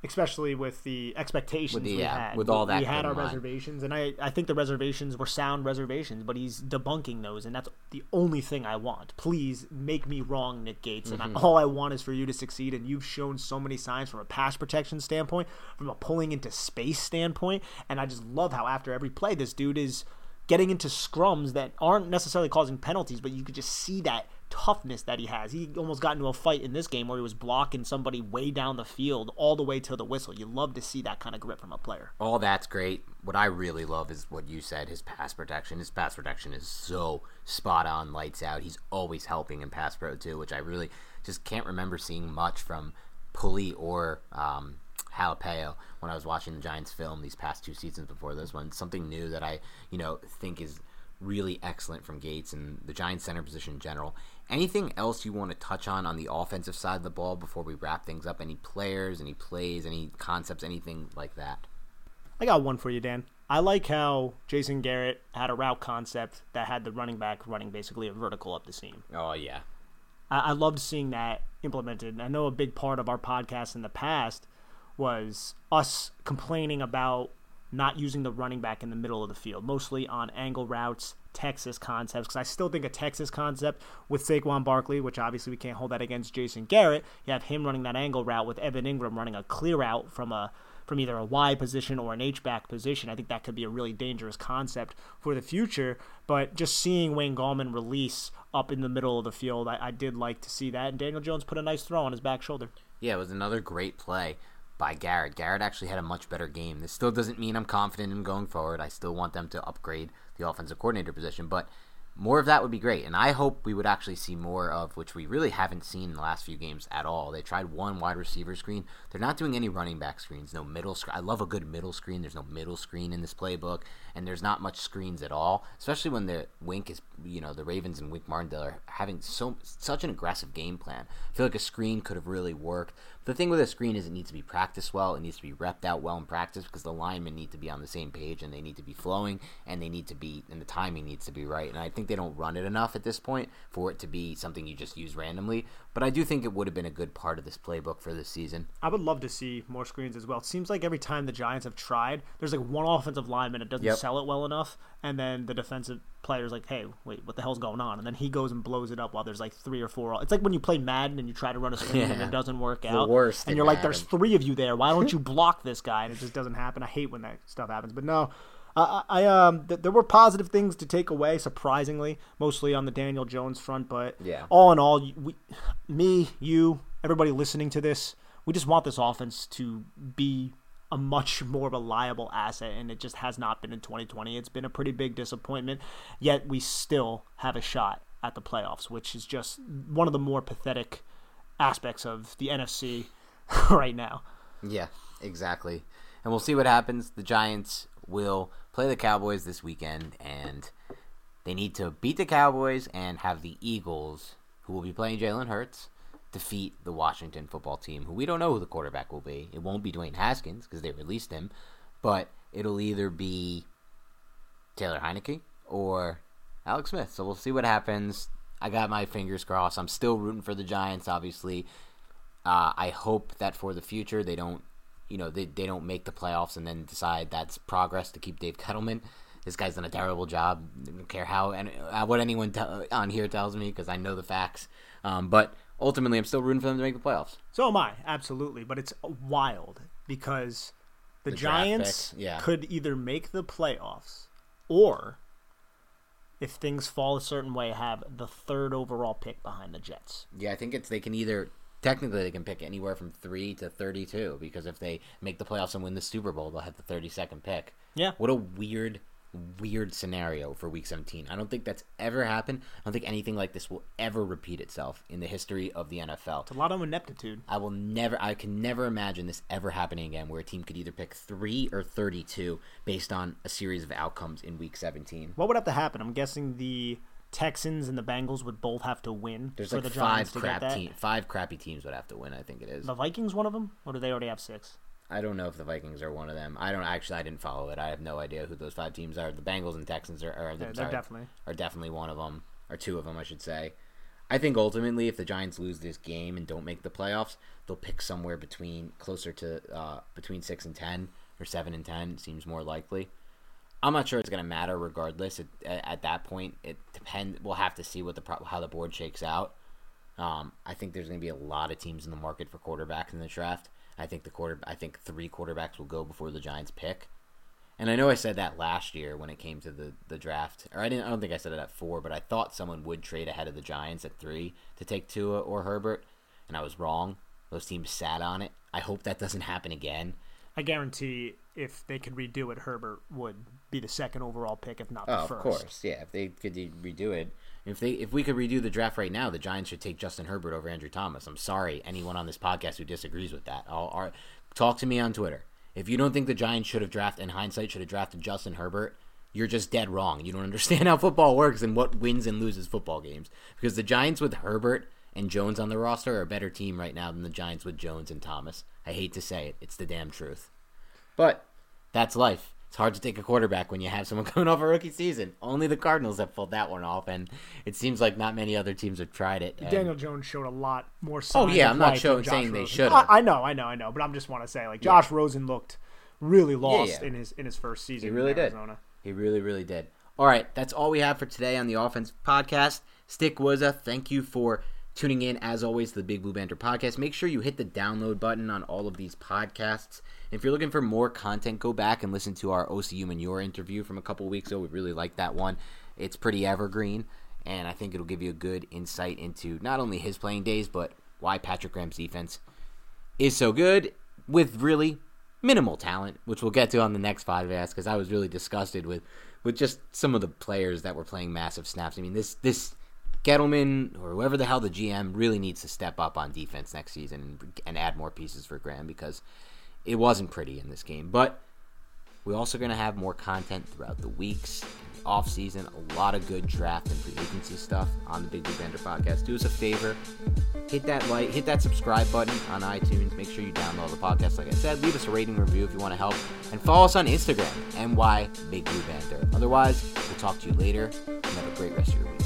S2: especially with the expectations with the,
S3: we
S2: yeah,
S3: had. With all that,
S2: we had our reservations, and I, I think the reservations were sound reservations, but he's debunking those, and that's the only thing I want. Please make me wrong, Nick Gates, and mm-hmm. I, all I want is for you to succeed. And you've shown so many signs from a pass protection standpoint, from a pulling into space standpoint, and I just love how after every play, this dude is getting into scrums that aren't necessarily causing penalties, but you could just see that toughness that he has. He almost got into a fight in this game where he was blocking somebody way down the field all the way to the whistle. You love to see that kind of grip from a player.
S3: All that's great. What I really love is what you said his pass protection. His pass protection is so spot on, lights out. He's always helping in pass pro, too, which I really just can't remember seeing much from Pulley or um, when I was watching the Giants film these past two seasons before this one. Something new that I, you know, think is really excellent from Gates and the Giants center position in general. Anything else you want to touch on on the offensive side of the ball before we wrap things up? Any players, any plays, any concepts, anything like that?
S2: I got one for you, Dan. I like how Jason Garrett had a route concept that had the running back running basically a vertical up the seam.
S3: Oh yeah,
S2: I, I loved seeing that implemented. I know a big part of our podcast in the past was us complaining about not using the running back in the middle of the field, mostly on angle routes, Texas concepts. Because I still think a Texas concept with Saquon Barkley, which obviously we can't hold that against Jason Garrett. You have him running that angle route with Evan Engram running a clear out from a from either a Y position or an H back position. I think that could be a really dangerous concept for the future. But just seeing Wayne Gallman release up in the middle of the field, I, I did like to see that. And Daniel Jones put a nice throw on his back shoulder.
S3: Yeah, it was another great play by Garrett. Garrett actually had a much better game. This still doesn't mean I'm confident in going forward. I still want them to upgrade the offensive coordinator position, but more of that would be great. And I hope we would actually see more of, which we really haven't seen in the last few games at all. They tried one wide receiver screen. They're not doing any running back screens, no middle screen. I love a good middle screen. There's no middle screen in this playbook, and there's not much screens at all, especially when the Wink is, you know, the Ravens and Wink Martindale are having so such an aggressive game plan. I feel like a screen could have really worked. The thing with a screen is it needs to be practiced well. It needs to be repped out well in practice because the linemen need to be on the same page and they need to be flowing and they need to be and the timing needs to be right. And I think they don't run it enough at this point for it to be something you just use randomly. But I do think it would have been a good part of this playbook for this season.
S2: I would love to see more screens as well. It seems like every time the Giants have tried, there's like one offensive lineman that doesn't
S3: Yep.
S2: Sell it well enough, and then the defensive player's like, "Hey, wait, what the hell's going on?" And then he goes and blows it up while there's like three or four. It's like when you play Madden and you try to run a screen and it doesn't work
S3: The
S2: out,
S3: worst
S2: and you're like, "There's three of you there. Why don't you block this guy?" And it just doesn't happen. I hate when that stuff happens. But no. I, I um, th- there were positive things to take away, surprisingly, mostly on the Daniel Jones front. But
S3: Yeah.
S2: all in all, we, me, you, everybody listening to this, we just want this offense to be a much more reliable asset, and it just has not been in 2020. It's been a pretty big disappointment, yet we still have a shot at the playoffs, which is just one of the more pathetic aspects of the NFC right now.
S3: Yeah, exactly. And we'll see what happens. The Giants will play the Cowboys this weekend, and they need to beat the Cowboys and have the Eagles, who will be playing Jalen Hurts, defeat the Washington football team, who we don't know who the quarterback will be. It won't be Dwayne Haskins because they released him, but it'll either be Taylor Heinicke or Alex Smith. So we'll see what happens. I got my fingers crossed. I'm still rooting for the Giants, obviously. Uh, I hope that for the future they don't, you know, they, they don't make the playoffs and then decide that's progress to keep Dave Gettleman. This guy's done a terrible job. I don't care how and what anyone tell on here tells me because I know the facts. Um, but ultimately, I'm still rooting for them to make the playoffs.
S2: So am I, absolutely. But it's wild because the,
S3: The
S2: Giants
S3: yeah.
S2: could either make the playoffs or, if things fall a certain way, have the third overall pick behind the Jets.
S3: Yeah, I think it's they can either technically they can pick anywhere from three to thirty-two because if they make the playoffs and win the Super Bowl, they'll have the thirty-second pick.
S2: Yeah.
S3: What a weird, weird scenario for Week 17. I don't think that's ever happened. I don't think anything like this will ever repeat itself in the history of the NFL.
S2: It's A lot of ineptitude.
S3: I will never, I can never imagine this ever happening again, where a team could either pick three or thirty-two based on a series of outcomes in Week 17.
S2: What would have to happen? I'm guessing the Texans and the Bengals would both have to win
S3: There's
S2: for
S3: like
S2: the
S3: five
S2: to
S3: crap team, five crappy teams would have to win. I think it is.
S2: The Vikings one of them, or do they already have six?
S3: I don't know if the Vikings are one of them. I don't actually. I didn't follow it. I have no idea who those five teams are. The Bengals and Texans are. are
S2: Yeah, they're
S3: sorry,
S2: definitely.
S3: are definitely one of them, or two of them, I should say. I think ultimately, if the Giants lose this game and don't make the playoffs, they'll pick somewhere between closer to uh, between six and ten or seven and ten. Seems more likely. I'm not sure it's going to matter regardless. It, at, at that point, it depend. We'll have to see what the how the board shakes out. Um, I think there's going to be a lot of teams in the market for quarterbacks in the draft. I think the quarter. I think three quarterbacks will go before the Giants pick. And I know I said that last year when it came to the, the draft, or I didn't. I don't think I said it at four, but I thought someone would trade ahead of the Giants at three to take Tua or Herbert, and I was wrong. Those teams sat on it. I hope that doesn't happen again.
S2: I guarantee if they could redo it, Herbert would be the second overall pick, if not the
S3: Oh,
S2: first.
S3: of course, yeah. If they could redo it, if they if we could redo the draft right now, the Giants should take Justin Herbert over Andrew Thomas. I'm sorry, anyone on this podcast who disagrees with that. I'll, i talk to me on Twitter. If you don't think the Giants should have drafted, in hindsight, should have drafted Justin Herbert, you're just dead wrong. You don't understand how football works and what wins and loses football games. Because the Giants with Herbert and Jones on the roster are a better team right now than the Giants with Jones and Thomas. I hate to say it, it's the damn truth. But that's life. It's hard to take a quarterback when you have someone coming off a rookie season. Only the Cardinals have pulled that one off, and it seems like not many other teams have tried it. And
S2: Daniel Jones showed a lot more.
S3: Oh, yeah, I'm not showing- saying they should've.
S2: I, I know, I know, I know, but I'm just want to say like Josh Rosen looked really lost
S3: yeah.
S2: in his in his first season.
S3: He really did. He really, really did. All right, that's all we have for today on the Offense Podcast. Stick Wizza, thank you for tuning in, as always, to the Big Blue Banter Podcast. Make sure you hit the download button on all of these podcasts. If you're looking for more content, go back and listen to our Osi Umenyiora interview from a couple weeks ago. We really liked that one. It's pretty evergreen, and I think it'll give you a good insight into not only his playing days, but why Patrick Graham's defense is so good with really minimal talent, which we'll get to on the next podcast because I was really disgusted with with just some of the players that were playing massive snaps. I mean, this this Gettleman or whoever the hell the GM really needs to step up on defense next season and, and add more pieces for Graham because it wasn't pretty in this game. But we're also going to have more content throughout the weeks, off season, a lot of good draft and free agency stuff on the Big Blue Banter podcast. Do us a favor, hit that like, hit that subscribe button on iTunes. Make sure you download the podcast. Like I said, leave us a rating review if you want to help, and follow us on Instagram, ny Big Blue Banter. Otherwise, we'll talk to you later. And have a great rest of your week.